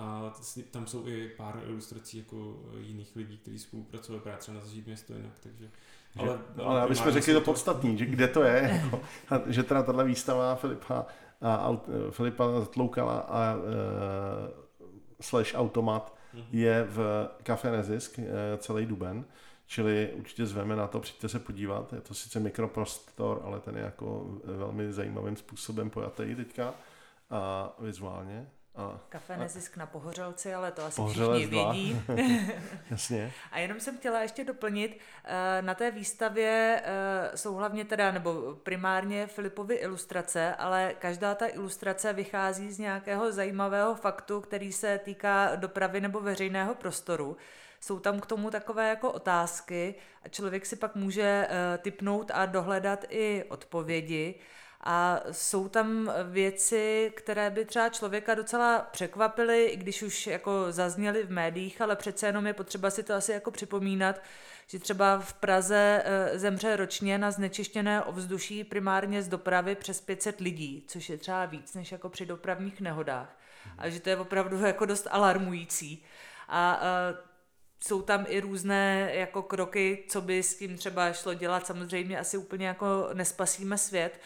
a tam jsou i pár ilustrací jako jiných lidí, kteří spolupracují právě třeba na Zažít město jinak, takže... Že, ale, ale aby jsme řekli to podstatný, že kde to je, jako, a, že teda tahle výstava Filipa, a, a, Filipa Tloukala a uh, slash automat mm-hmm. je v Café Nezisk uh, celý duben, čili určitě zveme na to, přijďte se podívat, je to sice mikroprostor, ale ten je jako velmi zajímavým způsobem pojatý teďka a vizuálně. A, Kafe nezisk na Pohořelci, ale to asi Pohořelec všichni dva. vědí. jasně. A jenom jsem chtěla ještě doplnit, eh, na té výstavě eh, jsou hlavně teda, nebo primárně Filipovy ilustrace, ale každá ta ilustrace vychází z nějakého zajímavého faktu, který se týká dopravy nebo veřejného prostoru. Jsou tam k tomu takové jako otázky a člověk si pak může eh, typnout a dohledat i odpovědi. A jsou tam věci, které by třeba člověka docela překvapily, i když už jako zazněly v médiích, ale přece jenom je potřeba si to asi jako připomínat, že třeba v Praze eh, zemře ročně na znečištěné ovzduší primárně z dopravy přes 500 lidí, což je třeba víc než jako při dopravních nehodách. A že to je opravdu jako dost alarmující. A eh, jsou tam i různé jako kroky, co by s tím třeba šlo dělat. Samozřejmě asi úplně jako nespasíme svět,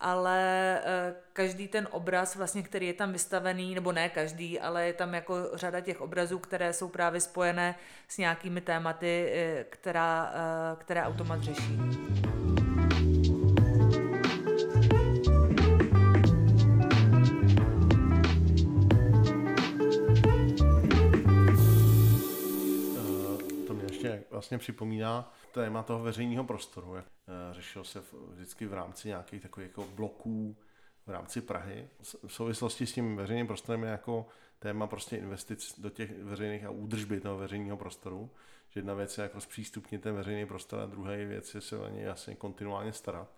ale eh, každý ten obraz, vlastně, který je tam vystavený, nebo ne každý, ale je tam jako řada těch obrazů, které jsou právě spojené s nějakými tématy, eh, která, eh, které automat řeší. Vlastně připomíná téma toho veřejného prostoru. Jak řešil se vždycky v rámci nějakých takových jako bloků v rámci Prahy. V souvislosti s tím veřejným prostorem je jako téma prostě investic do těch veřejných a údržby toho veřejného prostoru. Že jedna věc je jako zpřístupnit ten veřejný prostor a druhá věc je se o něj vlastně kontinuálně starat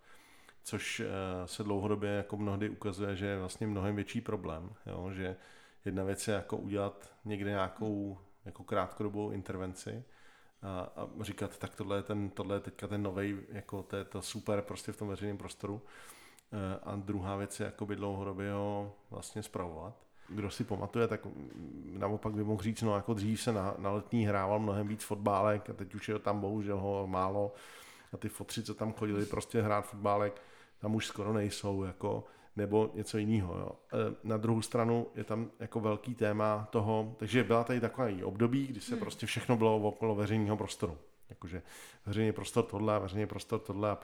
což se dlouhodobě jako mnohdy ukazuje, že je vlastně mnohem větší problém, jo? že jedna věc je jako udělat někde nějakou jako krátkodobou intervenci a, a říkat, tak tohle je, ten, tohle je teďka ten nový, jako to je to super prostě v tom veřejném prostoru. A druhá věc je jako by dlouhodobě ho vlastně spravovat. Kdo si pamatuje, tak naopak by mohl říct, no jako dřív se na, na letní hrával mnohem víc fotbálek a teď už je tam bohužel ho málo a ty fotři, co tam chodili prostě hrát fotbálek, tam už skoro nejsou, jako, nebo něco jiného. Jo. Na druhou stranu je tam jako velký téma toho, takže byla tady takový období, kdy se hmm. prostě všechno bylo okolo veřejného prostoru. Jakože veřejný prostor tohle veřejný prostor tohle.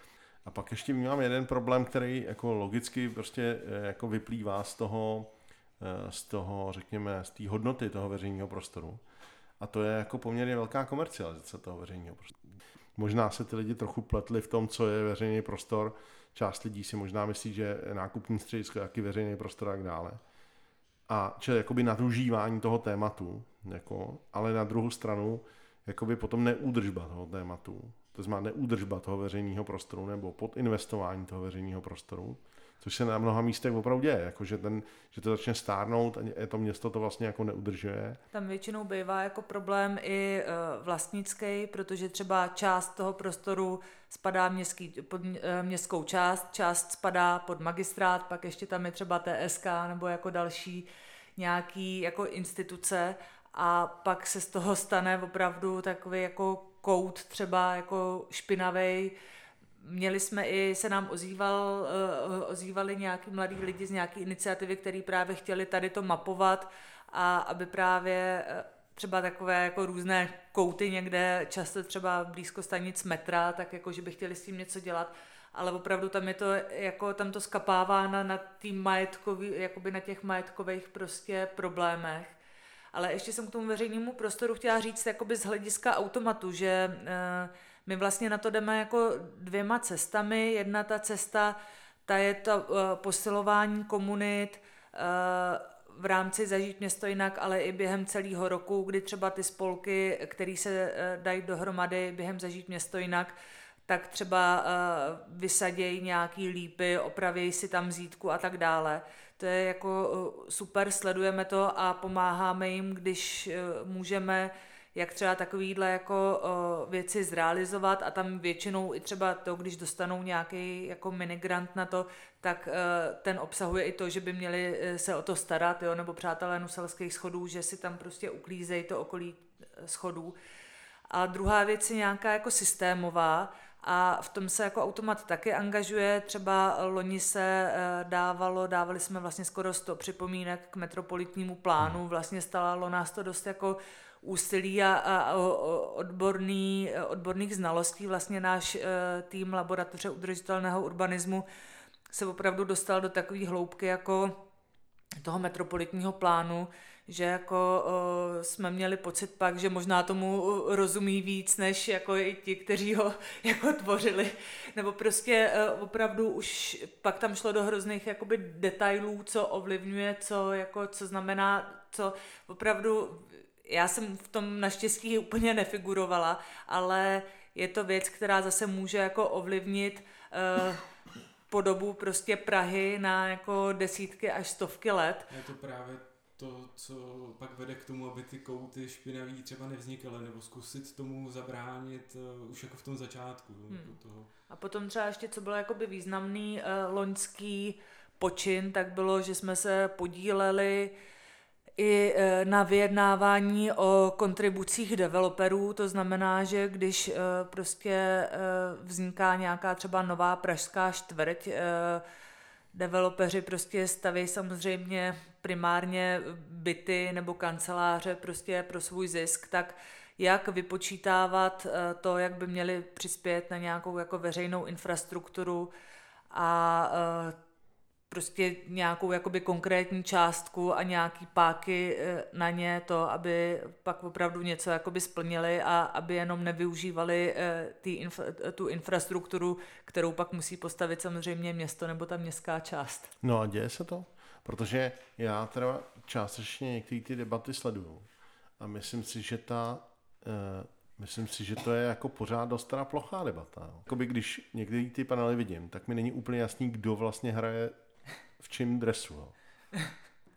A pak ještě mám jeden problém, který jako logicky prostě jako vyplývá z toho, z toho, řekněme, z té hodnoty toho veřejného prostoru. A to je jako poměrně velká komercializace toho veřejného prostoru. Možná se ty lidi trochu pletli v tom, co je veřejný prostor. Část lidí si možná myslí, že nákupní středisko je jaký veřejný prostor a tak dále. A čili jakoby nadužívání toho tématu, jako, ale na druhou stranu jakoby potom neúdržba toho tématu. To znamená neúdržba toho veřejného prostoru nebo podinvestování toho veřejného prostoru což se na mnoha místech opravdu děje, jako že, ten, že to začne stárnout a to město to vlastně jako neudržuje. Tam většinou bývá jako problém i e, vlastnický, protože třeba část toho prostoru spadá městský, pod e, městskou část, část spadá pod magistrát, pak ještě tam je třeba TSK nebo jako další nějaký jako instituce a pak se z toho stane opravdu takový jako kout třeba jako špinavý, Měli jsme i, se nám ozýval, uh, ozývali nějaký mladí lidi z nějaké iniciativy, který právě chtěli tady to mapovat a aby právě uh, třeba takové jako různé kouty někde, často třeba blízko stanic metra, tak jako, že by chtěli s tím něco dělat, ale opravdu tam je to, jako tam to skapává na, na, tý majetkový, jakoby na těch majetkových prostě problémech. Ale ještě jsem k tomu veřejnému prostoru chtěla říct jakoby z hlediska automatu, že uh, my vlastně na to jdeme jako dvěma cestami. Jedna ta cesta, ta je to uh, posilování komunit, uh, v rámci Zažít město jinak, ale i během celého roku, kdy třeba ty spolky, které se dají dohromady během Zažít město jinak, tak třeba vysadějí nějaký lípy, opravějí si tam zítku a tak dále. To je jako super, sledujeme to a pomáháme jim, když můžeme jak třeba takovýhle jako uh, věci zrealizovat a tam většinou i třeba to, když dostanou nějaký jako minigrant na to, tak uh, ten obsahuje i to, že by měli se o to starat, jo, nebo přátelé nuselských schodů, že si tam prostě uklízejí to okolí schodů. A druhá věc je nějaká jako systémová a v tom se jako automat taky angažuje. Třeba loni se dávalo, dávali jsme vlastně skoro 100 připomínek k metropolitnímu plánu, vlastně stalo nás to dost jako úsilí a, a odborný, odborných znalostí. Vlastně náš e, tým Laboratoře udržitelného urbanismu se opravdu dostal do takové hloubky, jako toho metropolitního plánu, že jako jsme měli pocit pak, že možná tomu rozumí víc, než jako i ti, kteří ho jako tvořili. Nebo prostě uh, opravdu už pak tam šlo do hrozných jakoby detailů, co ovlivňuje, co, jako, co znamená, co opravdu já jsem v tom naštěstí úplně nefigurovala, ale je to věc, která zase může jako ovlivnit uh, podobu prostě Prahy na jako desítky až stovky let. Je to právě to, co pak vede k tomu, aby ty kouty špinavý třeba nevznikaly, nebo zkusit tomu zabránit uh, už jako v tom začátku. Hmm. Jako toho. A potom třeba ještě, co bylo jakoby významný uh, loňský počin, tak bylo, že jsme se podíleli uh, i e, na vyjednávání o kontribucích developerů, to znamená, že když e, prostě e, vzniká nějaká třeba nová pražská čtvrť, developeři prostě staví samozřejmě primárně byty nebo kanceláře prostě pro svůj zisk, tak jak vypočítávat to, jak by měli přispět na nějakou jako veřejnou infrastrukturu a prostě nějakou jakoby konkrétní částku a nějaký páky eh, na ně to, aby pak opravdu něco jakoby splnili a aby jenom nevyužívali eh, tý tu infrastrukturu, kterou pak musí postavit samozřejmě město nebo ta městská část. No a děje se to? Protože já teda částečně některé ty debaty sleduju a myslím si, že ta uh, Myslím si, že to je jako pořád dost plochá debata. Jakoby když některé ty panely vidím, tak mi není úplně jasný, kdo vlastně hraje v čím dresu. Jo.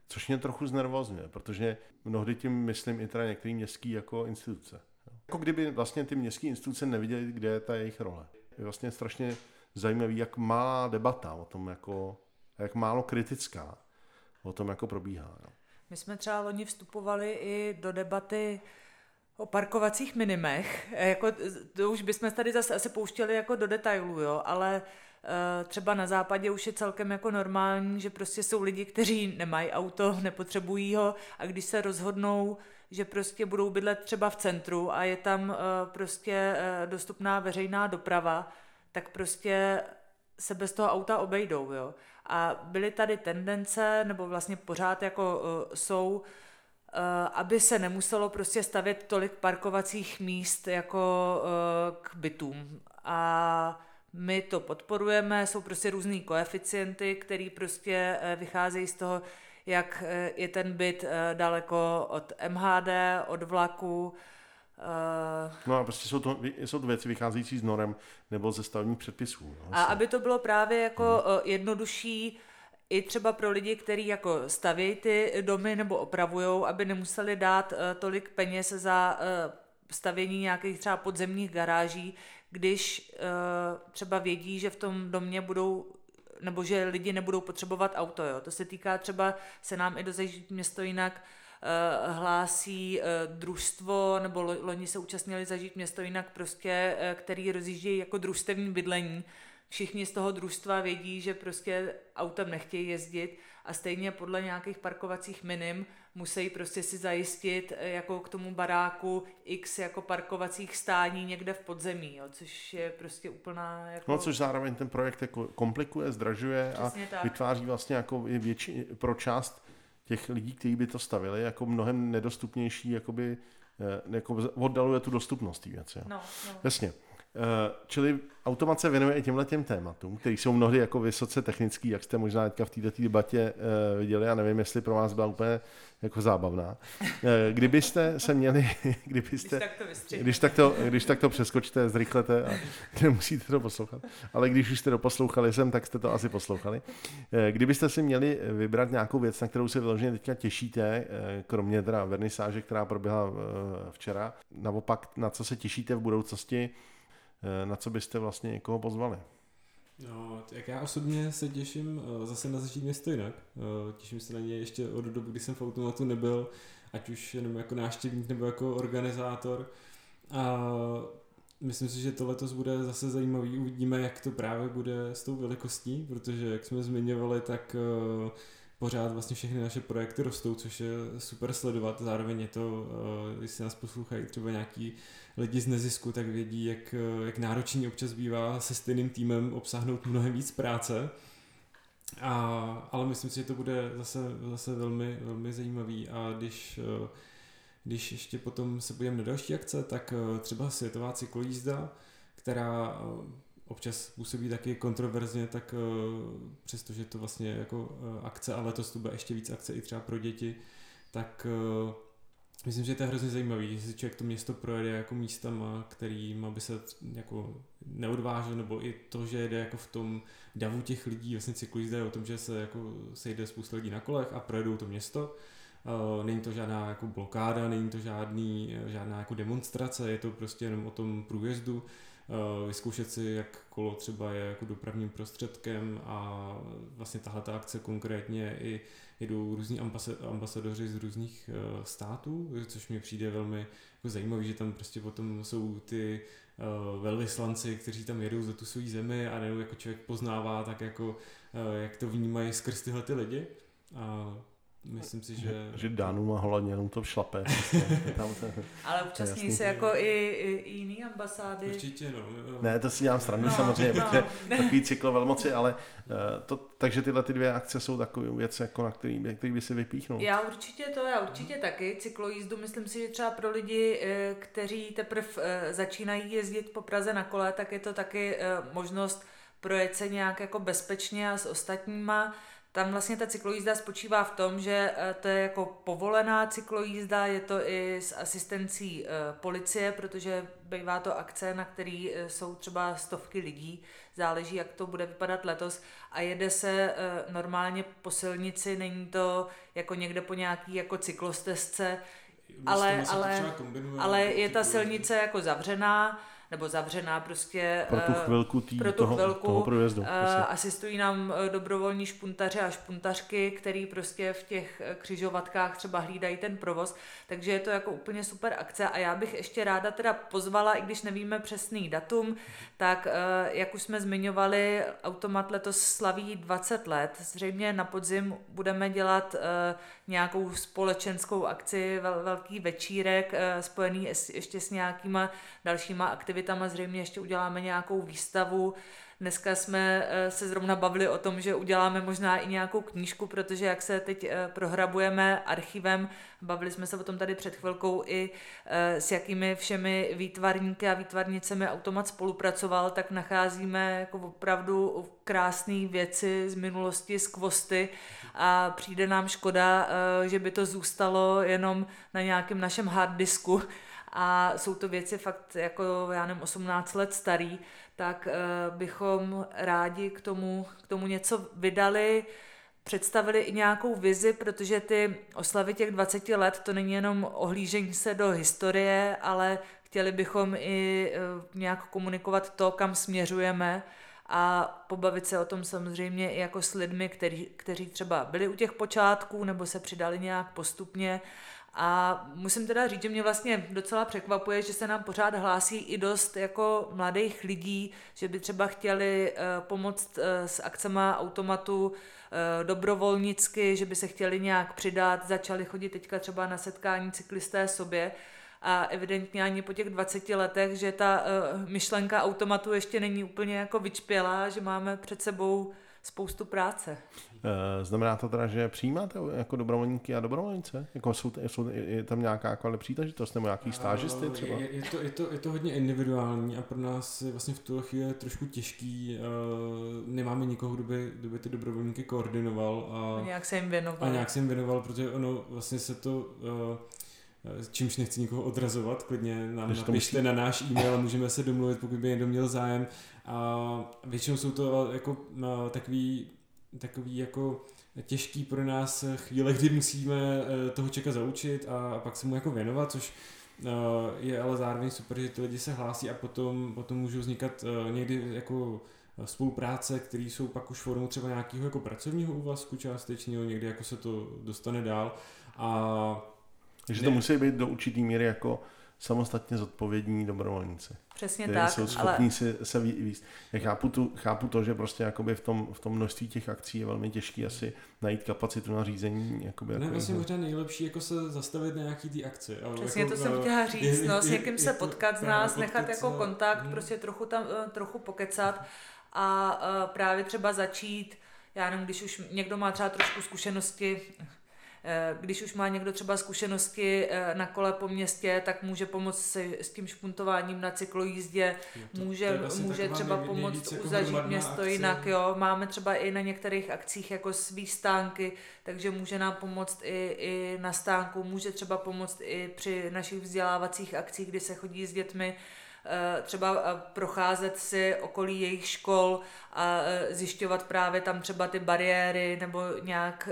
Což mě trochu znervozňuje, protože mnohdy tím myslím i teda některý městský jako instituce. Jako kdyby vlastně ty městské instituce neviděly, kde je ta jejich role. Je vlastně strašně zajímavý, jak má debata o tom, jako, jak málo kritická o tom jako probíhá. Jo. My jsme třeba loni vstupovali i do debaty o parkovacích minimech. Jako, to už bychom tady zase asi pouštěli jako do detailů, jo, ale třeba na západě už je celkem jako normální, že prostě jsou lidi, kteří nemají auto, nepotřebují ho a když se rozhodnou, že prostě budou bydlet třeba v centru a je tam eh, prostě eh, dostupná veřejná doprava, tak prostě se bez toho auta obejdou, jo. A byly tady tendence, nebo vlastně pořád jako jsou, aby se nemuselo prostě stavět tolik parkovacích míst jako k bytům. A my to podporujeme, jsou prostě různý koeficienty, který prostě eh, vycházejí z toho, jak eh, je ten byt eh, daleko od MHD, od vlaku. No a prostě jsou to, jsou to věci vycházející z norem nebo ze stavních předpisů. No, a aby to bylo právě jako hmm. jednodušší, i třeba pro lidi, kteří jako stavějí ty domy nebo opravujou, aby nemuseli dát tolik peněz za stavění nějakých třeba podzemních garáží, když uh, třeba vědí, že v tom domě budou nebo že lidi nebudou potřebovat auto. Jo. To se týká třeba, se nám i do město jinak uh, hlásí uh, družstvo, nebo lo, loni se účastnili Zažít město jinak prostě, uh, který rozjíždějí jako družstevní bydlení, všichni z toho družstva vědí, že prostě autem nechtějí jezdit a stejně podle nějakých parkovacích minim musí prostě si zajistit eh, jako k tomu baráku x jako parkovacích stání někde v podzemí, jo, což je prostě úplná jako... No což zároveň ten projekt jako komplikuje, zdražuje Přesně a tak. vytváří vlastně jako větší, pro část těch lidí, kteří by to stavili, jako mnohem nedostupnější, jakoby, eh, jako oddaluje tu dostupnost té věci. No, no. Jasně. Eh, čili automat se věnuje i těmhle těm tématům, které jsou mnohdy jako vysoce technický, jak jste možná teďka v této debatě viděli, já nevím, jestli pro vás byla úplně jako zábavná. Uh, kdybyste se měli, kdybyste, když tak to, když tak to, když tak to přeskočte, zrychlete a nemusíte to poslouchat, ale když už jste to poslouchali sem, tak jste to asi poslouchali. Uh, kdybyste si měli vybrat nějakou věc, na kterou se vyloženě teďka těšíte, uh, kromě teda vernisáže, která proběhla včera, naopak na co se těšíte v budoucnosti, Eh, na co byste vlastně někoho pozvali? No, jak já osobně se těším eh, zase na začít město jinak. Eh, těším se na ně ještě od doby, kdy jsem v automatu nebyl, ať už jenom jako náštěvník nebo jako organizátor. A myslím si, že to letos bude zase zajímavý. Uvidíme, jak to právě bude s tou velikostí, protože jak jsme zmiňovali, tak pořád vlastně všechny naše projekty rostou, což je super sledovat. Zároveň je to, eh, když se nás poslouchají třeba nějaký lidi z nezisku, tak vědí, jak, eh, jak náročný občas bývá se stejným týmem obsáhnout mnohem víc práce. A, ale myslím si, že to bude zase, zase velmi, velmi zajímavý a když, eh, když ještě potom se budeme na další akce, tak třeba světová cyklojízda, která občas působí taky kontroverzně, tak přestože to vlastně jako akce, ale letos to bude ještě víc akce i třeba pro děti, tak Myslím, že to je hrozně zajímavý, jestli člověk to město projede jako místama, kterým by se jako neodvážil, nebo i to, že jede jako v tom davu těch lidí, vlastně cyklisté o tom, že se jako sejde spousta lidí na kolech a projedou to město. Není to žádná jako blokáda, není to žádný, žádná jako demonstrace, je to prostě jenom o tom průjezdu. Eh, vyzkoušet si, jak kolo třeba je jako dopravním prostředkem a vlastně tahle ta akce konkrétně i jedou různí ambasadoři z různých eh, států, což mi přijde velmi jako zajímavý, že tam prostě potom jsou ty eh, velvyslanci, kteří tam jedou za tu svou zemi a nebo jako člověk poznává tak jako, jak to vnímají skrz tyhle ty lidi. A Myslím si, že... Že, má hlavně jenom to šlape. tam to, Ale účastní se jako i, i, i jiný ambasády. Určitě, no. Ne, to si dělám stranu no, samozřejmě, no. takový cyklo velmoci, ale uh, to, takže tyhle ty dvě akce jsou takové věci, jako na který, který by si vypíchnul. Já určitě to, já určitě hmm. taky. Cyklojízdu myslím si, že třeba pro lidi, eh, kteří teprve eh, začínají jezdit po Praze na kole, tak je to taky možnost projet se nějak jako bezpečně a s ostatníma tam vlastně ta cyklojízda spočívá v tom, že eh, to je jako povolená cyklojízda, je to i s asistencí eh, policie, protože bývá to akce, na který eh, jsou třeba stovky lidí, záleží, jak to bude vypadat letos. A jede se normálně po silnici, není to jako někde po nějaký jako cyklostezce, ale, ale, ale je ta silnice jako zavřená, nebo zavřená prostě pro tu eh, chvilku, tý, pro tu toho, chvilku toho projezdu. Uh, asistují nám eh, dobrovolní špuntaři a špuntařky, který prostě v těch křižovatkách třeba hlídají ten provoz, takže je to jako úplně super akce. A já bych ještě ráda teda pozvala, i když nevíme přesný datum, tak uh, jak už jsme zmiňovali, Automat letos slaví 20 let, zřejmě na podzim budeme dělat uh, nějakou společenskou akci, vel, velký večírek uh, spojený ještě s nějakýma dalšíma aktivitami aktivitama, zřejmě ještě uděláme nějakou výstavu. Dneska jsme eh, se zrovna bavili o tom, že uděláme možná i nějakou knížku, protože jak se teď eh, prohrabujeme archivem, bavili jsme se o tom tady před chvilkou i eh, s jakými všemi výtvarníky a výtvarnicemi automat spolupracoval, tak nacházíme jako opravdu krásné věci z minulosti, z kvosty a přijde nám škoda, že by to zůstalo jenom na nějakém našem hard disku, a jsou to věci fakt jako, já nevím, 18 let starý, tak uh, bychom rádi k tomu, k tomu něco vydali, představili i nějakou vizi, protože ty oslavy těch 20 let to není jenom ohlížení se do historie, ale chtěli bychom i uh, nějak komunikovat to, kam směřujeme a pobavit se o tom samozřejmě i jako s lidmi, kteří, kteří třeba byli u těch počátků nebo se přidali nějak postupně a musím teda říct, že mě vlastně docela překvapuje, že se nám pořád hlásí i dost jako mladých lidí, že by třeba chtěli uh, pomoct uh, s akcema automatu uh, dobrovolnicky, že by se chtěli nějak přidat, začali chodit teďka třeba na setkání cyklisté sobě a evidentně ani po těch 20 letech, že ta myšlenka automatu ještě není úplně jako vyčpělá, že máme před sebou spoustu práce. Eh, znamená to teda, že přijímáte jako dobrovolníky a dobrovolnice? Jako jsou, jsou, je tam nějaká jako příležitost nebo nějaký stážisty eh, třeba? Je, je, to, je, to, je to hodně individuální a pro nás je vlastně v tuhle chvíli trošku těžký. Uh, nemáme nikoho, kdo by, kdo by ty dobrovolníky koordinoval. A, a nějak se jim věnoval. A nějak se jim věnoval, protože ono vlastně se to... Čímž nechci nikoho odrazovat, klidně nám Když napište musí... na náš e-mail a můžeme se domluvit, pokud by někdo měl zájem. A většinou jsou to jako takový, takový jako těžký pro nás chvíle, kdy musíme eh, toho čeka zaučit a pak se mu jako věnovat, což eh, je ale zároveň super, že ty lidi se hlásí a potom, potom můžou vznikat eh, někdy jako spolupráce, které jsou pak už formou třeba nějakého jako pracovního úvazku částečního, někdy jako se to dostane dál. A takže to musí být do určitý míry jako samostatně zodpovědní dobrovolníci. Přesně tak. jsou schopní ale... si, se víc. Já chápu, tu, chápu to, že prostě jakoby v tom, v tom množství těch akcí je velmi těžké asi najít kapacitu na řízení. Jakoby, ne, jako vlastně jako... možná nejlepší jako se zastavit na nějaký ty akci. Ale Přesně jako, to jsem chtěla říct, je, no, s někým se potkat z nás, nechat jako kontakt, hmm. prostě trochu tam, eh, trochu pokecat a uh, právě třeba začít já nevím, když už někdo má třeba trošku zkušenosti, Eh, když už má někdo třeba zkušenosti eh, na kole po městě, tak může pomoct si s tím špuntováním na cyklojízdě, to, může, to vlastně může třeba pomoct jako uzažít město akce. jinak. Jo. Máme třeba i na některých akcích jako svý stánky, takže může nám pomoct i, i na stánku, může třeba pomoct i při našich vzdělávacích akcích, kdy se chodí s dětmi Eh, třeba eh, procházet si okolí jejich škol a eh, zjišťovat právě tam třeba ty bariéry nebo nějak,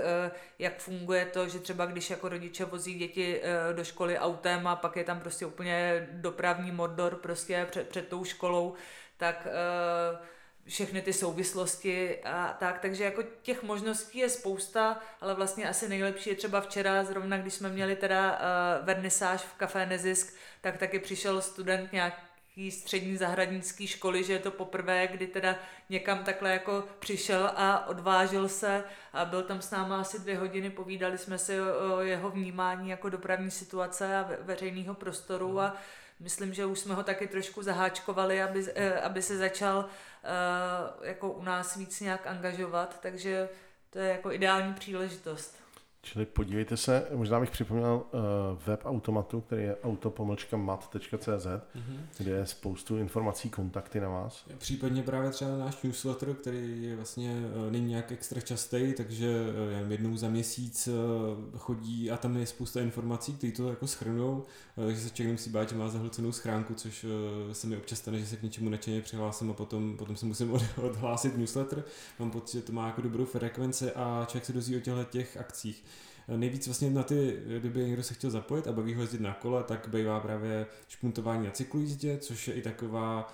jak funguje to, že třeba když jako rodiče vozí děti do školy autem a pak je tam prostě úplně dopravní mordor prostě před, před tou školou, tak všechny ty souvislosti a tak, takže jako těch možností je spousta, ale vlastně asi nejlepší je třeba včera, zrovna když jsme měli teda uh, vernisáž v Café Nezisk, tak taky přišel student nějak střední zahradnické školy, že je to poprvé, kdy teda někam takhle jako přišel a odvážil se a byl tam s náma asi dvě hodiny, povídali jsme si o jeho vnímání jako dopravní situace a veřejného prostoru a myslím, že už jsme ho taky trošku zaháčkovali, aby, eh, aby se začal uh, jako u nás víc nějak angažovat, takže to je jako ideální příležitost. Čili podívejte se, možná bych připomněl uh, web automatu, který je auto-mat.cz, mm-hmm. kde je spoustu informací, kontakty na vás. Případně právě třeba náš newsletter, který je vlastně uh, není nějak extra častý, takže uh, jednou za měsíc uh, chodí a tam je spousta informací, které to jako schrnou, uh, že se člověk nemusí bát, že má zahlcenou schránku, což uh, se mi občas stane, že se k něčemu nečeně přihlásím a potom, potom se musím od, odhlásit newsletter. Mám pocit, že to má jako dobrou frekvenci a člověk se dozví o těchto těch akcích. Nejvíc vlastně na ty, kdyby někdo se chtěl zapojit a baví ho jezdit na kole, tak bývá právě špuntování na cyklojízdě, což je i taková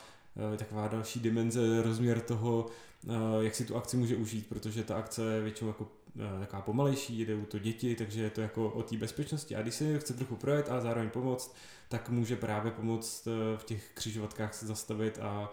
eh, taková další dimenze, rozměr toho, eh, jak si tu akci může užít, protože ta akce je většinou jako eh, taková pomalejší, jde u to děti, takže je to jako o té bezpečnosti. A když se chce trochu projet a zároveň pomoct, tak může právě pomoct v těch křižovatkách se zastavit a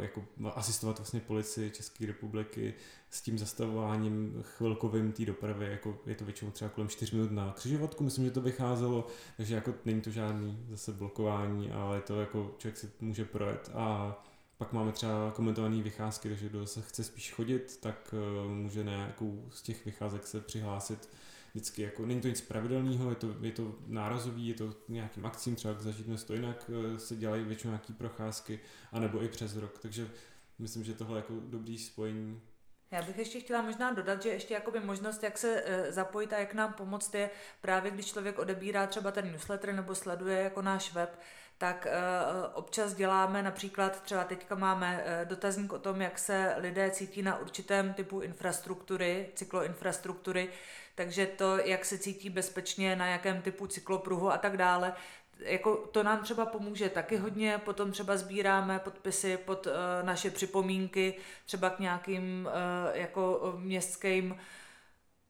jako asistovat vlastně policii České republiky s tím zastavováním chvilkovým té dopravy, jako je to většinou třeba kolem 4 minut na křižovatku, myslím, že to vycházelo, takže jako není to žádný zase blokování, ale to jako člověk si může projet. A pak máme třeba komentované vycházky, takže kdo se chce spíš chodit, tak eh, může na nějakou z těch vycházek se přihlásit vždycky jako, není to nic pravidelného, je to, je to nárazový, je to nějakým akcím, třeba zažít to jinak, eh, se dělají většinou nějaký procházky, anebo i přes rok, takže myslím, že tohle je jako dobrý spojení. Já bych ještě chtěla možná dodat, že ještě jakoby možnost, jak se e, zapojit a jak nám pomoct, je právě když člověk odebírá třeba ten newsletter nebo sleduje jako náš web, tak e, občas děláme například, třeba teďka máme dotazník o tom, jak se lidé cítí na určitém typu infrastruktury, cykloinfrastruktury, takže to, jak se cítí bezpečně, na jakém typu cyklopruhu a tak dále, jako to nám třeba pomůže taky hodně, potom třeba sbíráme podpisy pod uh, naše připomínky, třeba k nějakým uh, jako městským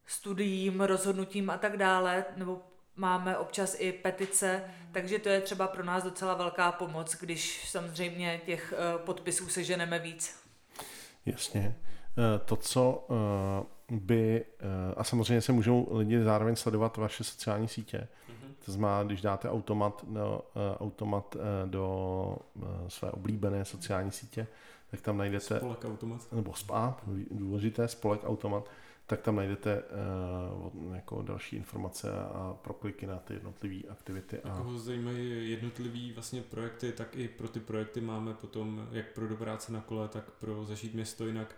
studiím, rozhodnutím a tak dále, nebo máme občas i petice, takže to je třeba pro nás docela velká pomoc, když samozřejmě těch uh, podpisů seženeme víc. Jasně. To, co by, a samozřejmě se můžou lidi zároveň sledovat vaše sociální sítě, to znamená, když dáte automat, do, eh, automat eh, do eh, své oblíbené sociální sítě, tak tam najdete... Spolek automat. Nebo SPA, důležité, spolek automat, tak tam najdete uh, jako další informace a prokliky na ty jednotlivé aktivity. A... Jako zajímají jednotlivé vlastně projekty, tak i pro ty projekty máme potom jak pro dobráce na kole, tak pro zažít město jinak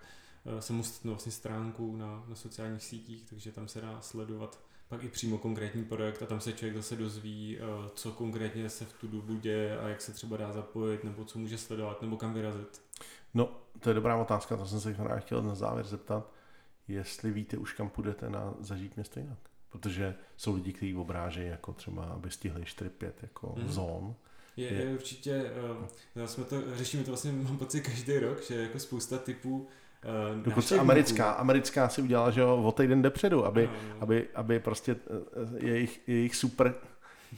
samostatnou vlastně stránku na, na sociálních sítích, takže tam se dá sledovat pak i přímo konkrétní projekt a tam se člověk zase dozví, eh, co konkrétně se v tu dobu děje a jak se třeba dá zapojit, nebo co může sledovat, nebo kam vyrazit. No, to je dobrá otázka, to jsem se chtěl na závěr zeptat, jestli víte už kam půjdete na zažít město jinak. Protože jsou lidi, kteří obrážejí jako třeba, aby stihli 4-5 jako mm. zón. Je, je, určitě, uh, jsme to, řešíme to vlastně, mám pocit, každý rok, že jako spousta typů Dokonce americká, americká si udělala, že jo, o týden depředu, aby, no, no. aby, aby prostě eh, jejich, jejich super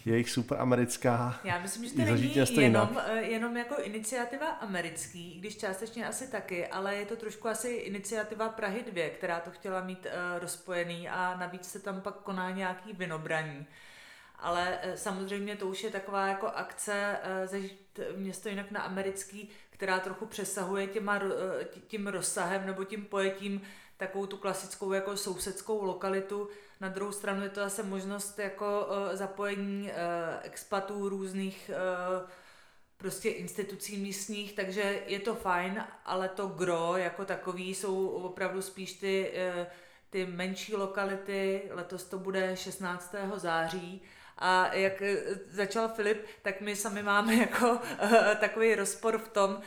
jejich super americká Já myslím, že to není jenom, eh, jenom jako iniciativa americký, když částečně asi taky, ale je to trošku asi iniciativa Prahy 2, která to chtěla mít uh, rozpojený a navíc se tam pak koná nějaký vinobraní ale eh, samozřejmě to už je taková jako akce eh, zažít město jinak na americký, která trochu přesahuje těma, eh, tím rozsahem nebo tím pojetím takovou tu klasickou jako sousedskou lokalitu. Na druhou stranu je to zase možnost jako zapojení expatů různých prostě institucí místních, takže je to fajn, ale to gro jako takový jsou opravdu spíš ty, ty menší lokality, letos to bude 16. září a jak začal Filip, tak my sami máme jako takový rozpor v tom,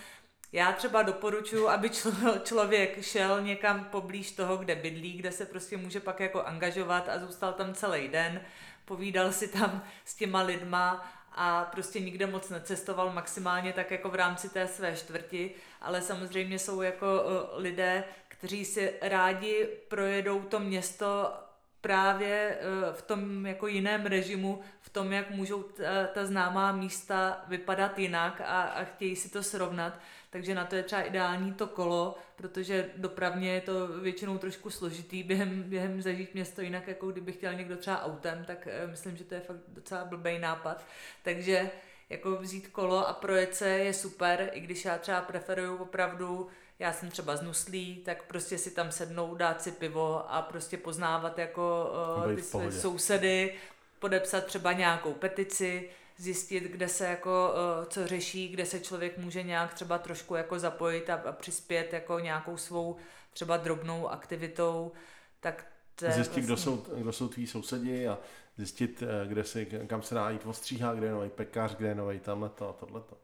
já třeba doporučuji, aby člo, člověk šel někam poblíž toho, kde bydlí, kde se prostě může pak jako angažovat a zůstal tam celý den, povídal si tam s těma lidma a prostě nikde moc necestoval maximálně tak jako v rámci té své čtvrti, ale samozřejmě jsou jako lidé, kteří si rádi projedou to město právě eh, v tom jako jiném režimu, v tom, jak můžou ta, ta známá místa vypadat jinak a, a chtějí si to srovnat. Takže na to je třeba ideální to kolo, protože dopravně je to většinou trošku složitý během, během zažít město jinak, jako kdyby chtěl někdo třeba autem, tak eh, myslím, že to je fakt docela blbý nápad. Takže jako vzít kolo a projet se je super, i když já třeba preferuju opravdu já jsem třeba z Nuslí, tak prostě si tam sednout, dát si pivo a prostě poznávat jako uh, ty své sousedy, podepsat třeba nějakou petici, zjistit, kde se jako uh, co řeší, kde se člověk může nějak třeba trošku jako zapojit a, a přispět jako nějakou svou třeba drobnou aktivitou, tak zjistit, vlastně... kdo, jsou, kdo jsou tví sousedi a zjistit, eh, kde si, kam se dá jít ostříhat, kde je nový pekař, kde je nový tamhleto a tohleto.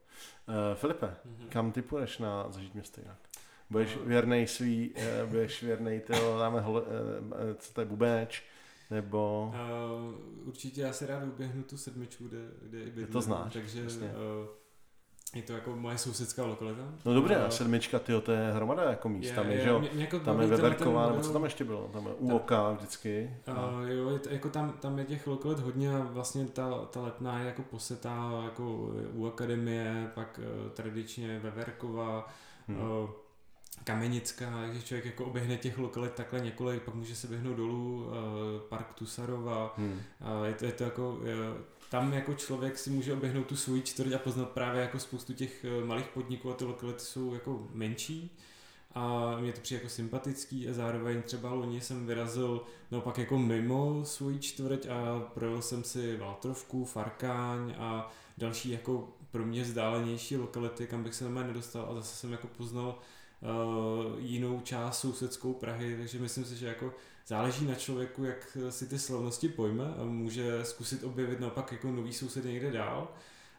Uh, Filipe, mm-hmm. kam ty půjdeš na zažít město jinak? Budeš věrnej svý, uh, budeš věrnej toho, dáme hole, uh, co to je bubeč, nebo... Uh, určitě já si rád uběhnu tu sedmičku, kde, kde i bydlím, to znáš, takže uh, je to jako moje sousedská lokalita. No dobré, a sedmička, tyjo, to je hromada jako míst, je, tam je, je, že jo, jako tam je Veverková, nebo co tam ještě bylo, tam je Uoka vždycky. A... Uh, jo, je to, jako tam, tam je těch lokalit hodně a vlastně ta, ta letná je jako posetá jako u akademie, pak uh, tradičně Veverková, hmm. uh, Kamenická, takže člověk jako oběhne těch lokalit takhle několik, pak může se běhnout dolů, uh, Park Tusarova, hmm. uh, je, to, je to jako, je, tam jako člověk si může oběhnout tu svoji čtvrť a poznat právě jako spoustu těch malých podniků a ty lokality jsou jako menší a mě to přijde jako sympatický a zároveň třeba loni jsem vyrazil naopak jako mimo svoji čtvrť a projel jsem si Valtrovku, Farkáň a další jako pro mě vzdálenější lokality, kam bych se normálně nedostal a zase jsem jako poznal uh, jinou část sousedskou Prahy, takže myslím si, že jako záleží na člověku, jak si ty slavnosti pojme a může zkusit objevit naopak jako nový soused někde dál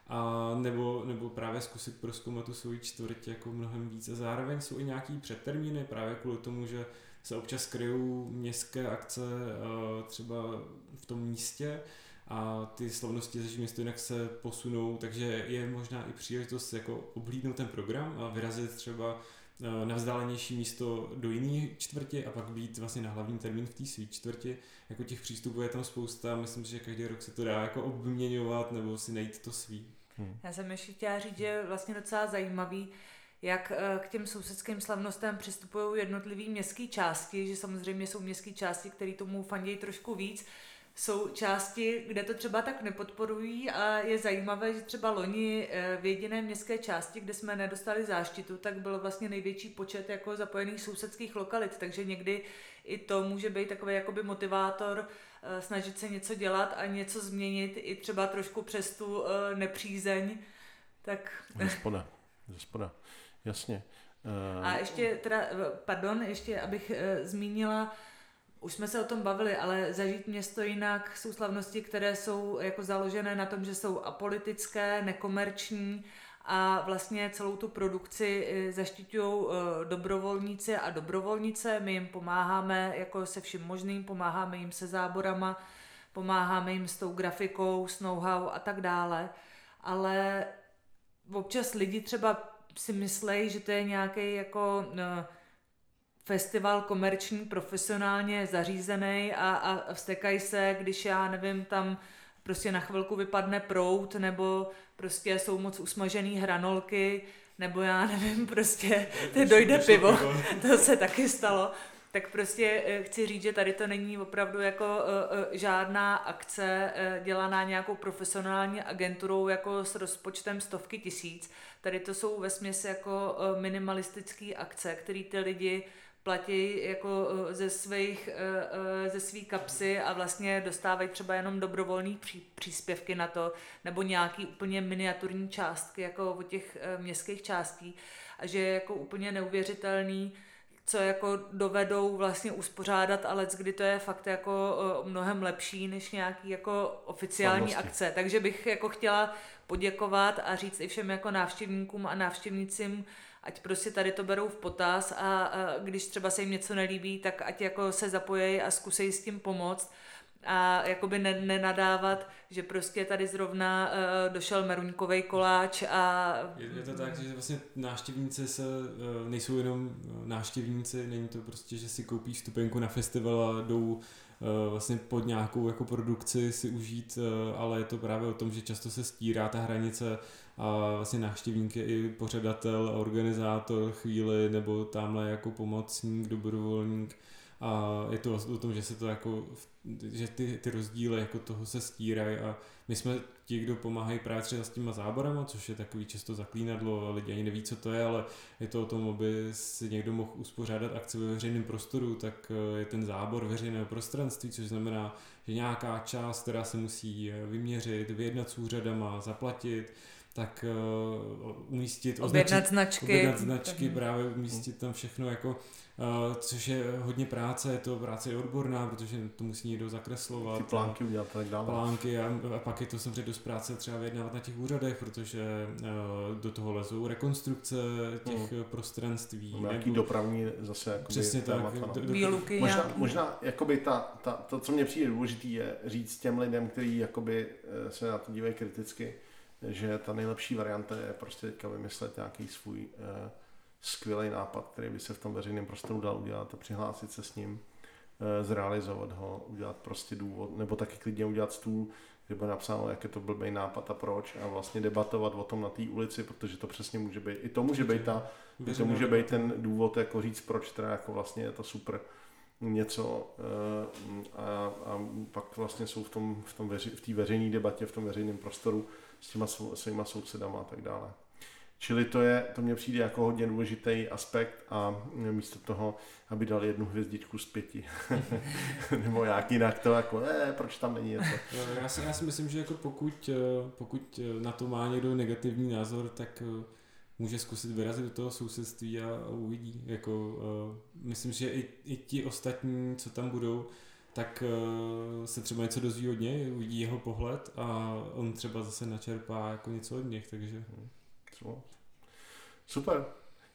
a nebo, nebo právě zkusit proskoumat tu svoji čtvrť jako mnohem víc. A zároveň jsou i nějaký předtermíny právě kvůli tomu, že se občas kryjou městské akce uh, třeba v tom místě a ty slavnosti ze město jinak se posunou, takže je možná i příležitost jako oblídnout ten program a vyrazit třeba Eh, na vzdálenější místo do jiné čtvrti a pak být vlastně na hlavní termín v té své čtvrti. Jako těch přístupů je tam spousta, myslím, že každý rok se to dá jako obměňovat nebo si najít to svý. Hmm. Já jsem ještě chtěla říct, že je vlastně docela zajímavý, jak eh, k těm sousedským slavnostem přistupují jednotlivé městské části, že samozřejmě jsou městské části, které tomu fandějí trošku víc, jsou části, kde to třeba tak nepodporují a je zajímavé, že třeba loni eh, v jediné městské části, kde jsme nedostali záštitu, tak byl vlastně největší počet jako zapojených sousedských lokalit, takže někdy i to může být takový jakoby motivátor eh, snažit se něco dělat a něco změnit i třeba trošku přes tu eh, nepřízeň. Tak... Zespoda, zespoda, jasně. A ještě teda, pardon, ještě abych zmínila, už jsme se o tom bavili, ale zažít město jinak jsou slavnosti, které jsou jako založené na tom, že jsou apolitické, nekomerční a vlastně celou tu produkci eh, zaštiťují eh, dobrovolníci a dobrovolnice. My jim pomáháme jako se vším možným, pomáháme jim se záborama, pomáháme jim s tou grafikou, s know-how a tak dále. Ale občas lidi třeba si myslejí, že to je nějaký jako no, festival komerční, profesionálně zařízený a, a vstekají se, když já nevím, tam prostě na chvilku vypadne prout, nebo prostě jsou moc usmažený hranolky, nebo já nevím, prostě ty dojde pivo, to se taky stalo. Tak prostě eh, chci říct, že tady to není opravdu jako uh, uh, žádná akce dělaná nějakou profesionální agenturou jako s rozpočtem stovky tisíc. Tady to jsou ve jako minimalistické akce, které ty lidi platí jako eh, ze svých, ze svý kapsy a vlastně dostávají třeba jenom dobrovolný pří, příspěvky na to, nebo nějaký úplně miniaturní částky, jako od těch městských částí. A že je jako úplně neuvěřitelný, co jako dovedou vlastně uspořádat, ale kdy to je fakt jako mnohem lepší než nějaký jako oficiální Slavnosti. akce. Takže bych jako chtěla poděkovat a říct i všem jako návštěvníkům a návštěvnicím, ať prostě tady to berou v potaz a, a když třeba se jim něco nelíbí, tak ať jako se zapojí a zkusej s tím pomoct a jakoby ne, nenadávat, že prostě tady zrovna uh, došel meruňkový koláč a... Je, to tak, že vlastně návštěvníci se, uh, nejsou jenom návštěvníci, není to prostě, že si koupí vstupenku na festival a jdou vlastně pod nějakou jako produkci si užít, ale je to právě o tom, že často se stírá ta hranice a vlastně návštěvník je i pořadatel, organizátor chvíli nebo tamhle jako pomocník, dobrovolník. A je to vlastně o tom, že se to jako, že ty, ty rozdíly jako toho se stírají. A my jsme ti, kdo pomáhají právě s těma záborama, což je takový často zaklínadlo a lidi ani neví, co to je, ale je to o tom, aby si někdo mohl uspořádat akci ve veřejném prostoru, tak eh, je ten zábor veřejného prostranství, což znamená, že nějaká část, která se musí eh, vyměřit, vyjednat s úřadama, zaplatit, tak uh, umístit, objednat značky, objednat značky, právě umístit tam všechno jako, uh, což je hodně práce, je to práce i odborná, protože to musí někdo zakreslovat. Ty plánky udělat tak dále. Plánky a, a pak je to samozřejmě dost práce třeba vyjednávat na těch úřadech, protože uh, do toho lezou rekonstrukce těch hmm. prostranství. No, nějaký nebo, dopravní zase jakoby Přesně tak. Do, do, Výluky možná, možná jakoby ta, ta, to, co mě přijde důležitý, je říct těm lidem, kteří jakoby se na to dívají kriticky, že ta nejlepší varianta je prostě teďka vymyslet nějaký svůj uh, skvělý nápad, který by se v tom veřejném prostoru dal udělat a přihlásit se s ním, uh, zrealizovat ho, udělat prostě důvod, nebo taky klidně udělat stůl, kde bude napsáno, jak je to blbý nápad a proč a vlastně debatovat o tom na té ulici, protože to přesně může být, i to může být ta, i to může být ten důvod, jako říct, proč teda jako vlastně je to super něco uh, a, a pak vlastně jsou v tom, v tom veři, v té veřejné debatě, v tom veřejném prostoru s těma svýma sousedama a tak dále. Čili to, je, to mě přijde jako hodně důležitý aspekt a místo toho, aby dal jednu hvězdičku z pěti. Nebo jak jinak to jako, ne, proč tam není něco. já, si, já si myslím, že jako pokud, eh, pokud eh, na to má někdo negativní názor, tak eh, může zkusit vyrazit do toho sousedství a, uvidí. Jako, myslím, že i, i ti ostatní, co tam budou, tak uh, se třeba něco dozví od něj, uvidí jeho pohled a on třeba zase načerpá jako něco od nich, takže... Hmm. Super.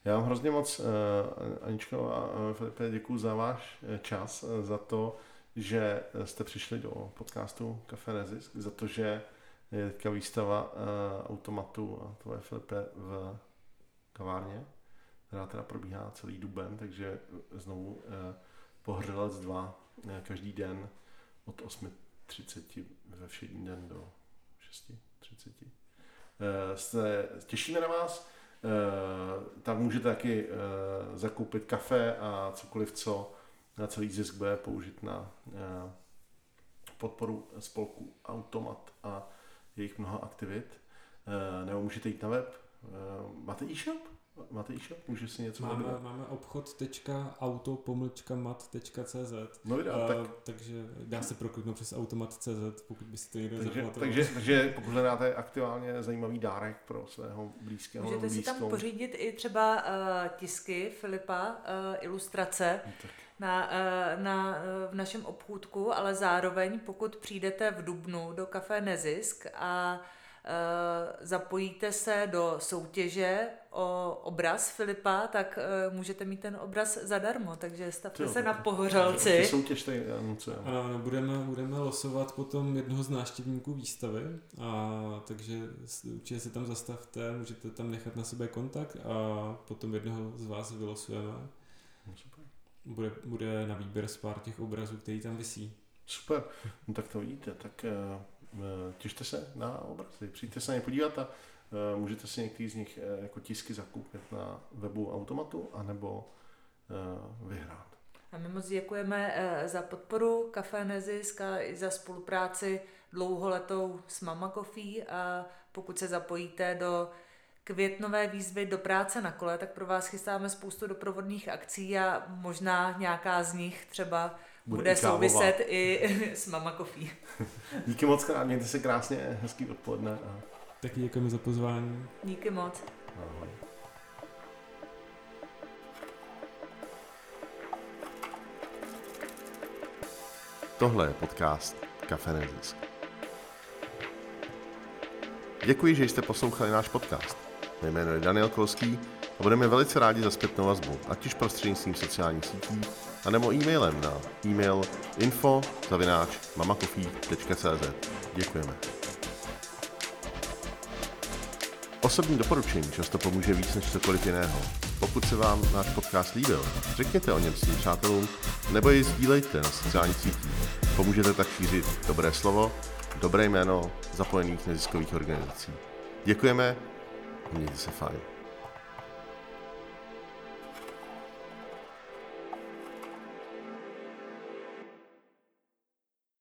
Já vám hrozně moc, uh, Aničko a uh, Filipe, děkuji za váš čas, za to, že jste přišli do podcastu Café Nezisk, za to, že je teďka výstava uh, automatu a to je Filipe v kavárně, která teda probíhá celý duben, takže znovu uh, pohřelec 2 Eh, každý den od 8.30 ve všední den do 6.30. Eh, se těšíme na vás. Eh, tam můžete taky zakoupit kafe a cokoliv, co na celý zisk bude použít na podporu spolku Automat a jejich mnoha aktivit. Nebo můžete jít na web. Máte e-shop? Máte e-shop? Může si něco Máme, máme obchod.auto-mat.cz No uh, tak... Takže dá se prokliknout přes automat.cz, pokud by si to někdo takže, takže, takže pokud hledáte aktuálně zajímavý dárek pro svého blízkého Můžete si tam pořídit i třeba uh, tisky Filipa, uh, ilustrace no, na, uh, na, uh, v našem obchůdku, ale zároveň pokud přijdete v Dubnu do kafe Nezisk a Eh, zapojíte se do soutěže o obraz Filipa, tak uh, můžete mít ten obraz zadarmo, takže stavte se na pohořelci. Soutěž tady Ano, budeme, budeme losovat potom jednoho z návštěvníků výstavy, a takže určitě se tam zastavte, můžete tam nechat na sebe kontakt a potom jednoho z vás vylosujeme. Super. Bude, bude na výběr z pár těch obrazů, který tam visí. Super, no tak to vidíte, tak uh Eh, těšte se na obrazy, přijďte se na ně podívat a eh, můžete si některý z nich eh, jako tisky zakoupit na webu automatu anebo vyhrát. A my moc děkujeme za podporu Café Nezisk a i za spolupráci dlouholetou s Mama Coffee a pokud se zapojíte do květnové výzvy do práce na kole, tak pro vás chystáme spoustu doprovodných akcí a možná nějaká z nich třeba bude, bude souviset i s Mama Coffee. Díky moc krát, mějte se krásně, hezký odpoledne. A... Taky děkujeme za pozvání. Díky moc. Ahoj. Tohle je podcast Kafe Nezisk. Děkuji, že jste poslouchali náš podcast. Mé jméno je Daniel Kolský a budeme velice rádi za zpětnou vazbu, ať už prostřednictvím sociálních sítí, anebo e-mailem na e-mail info Děkujeme. Osobní doporučení často pomůže víc než cokoliv jiného. Pokud se vám náš podcast líbil, řekněte o něm svým přátelům nebo ji sdílejte na sociálních sítích. Pomůžete tak šířit dobré slovo, dobré jméno zapojených neziskových organizací. Děkujeme a mějte se fajn.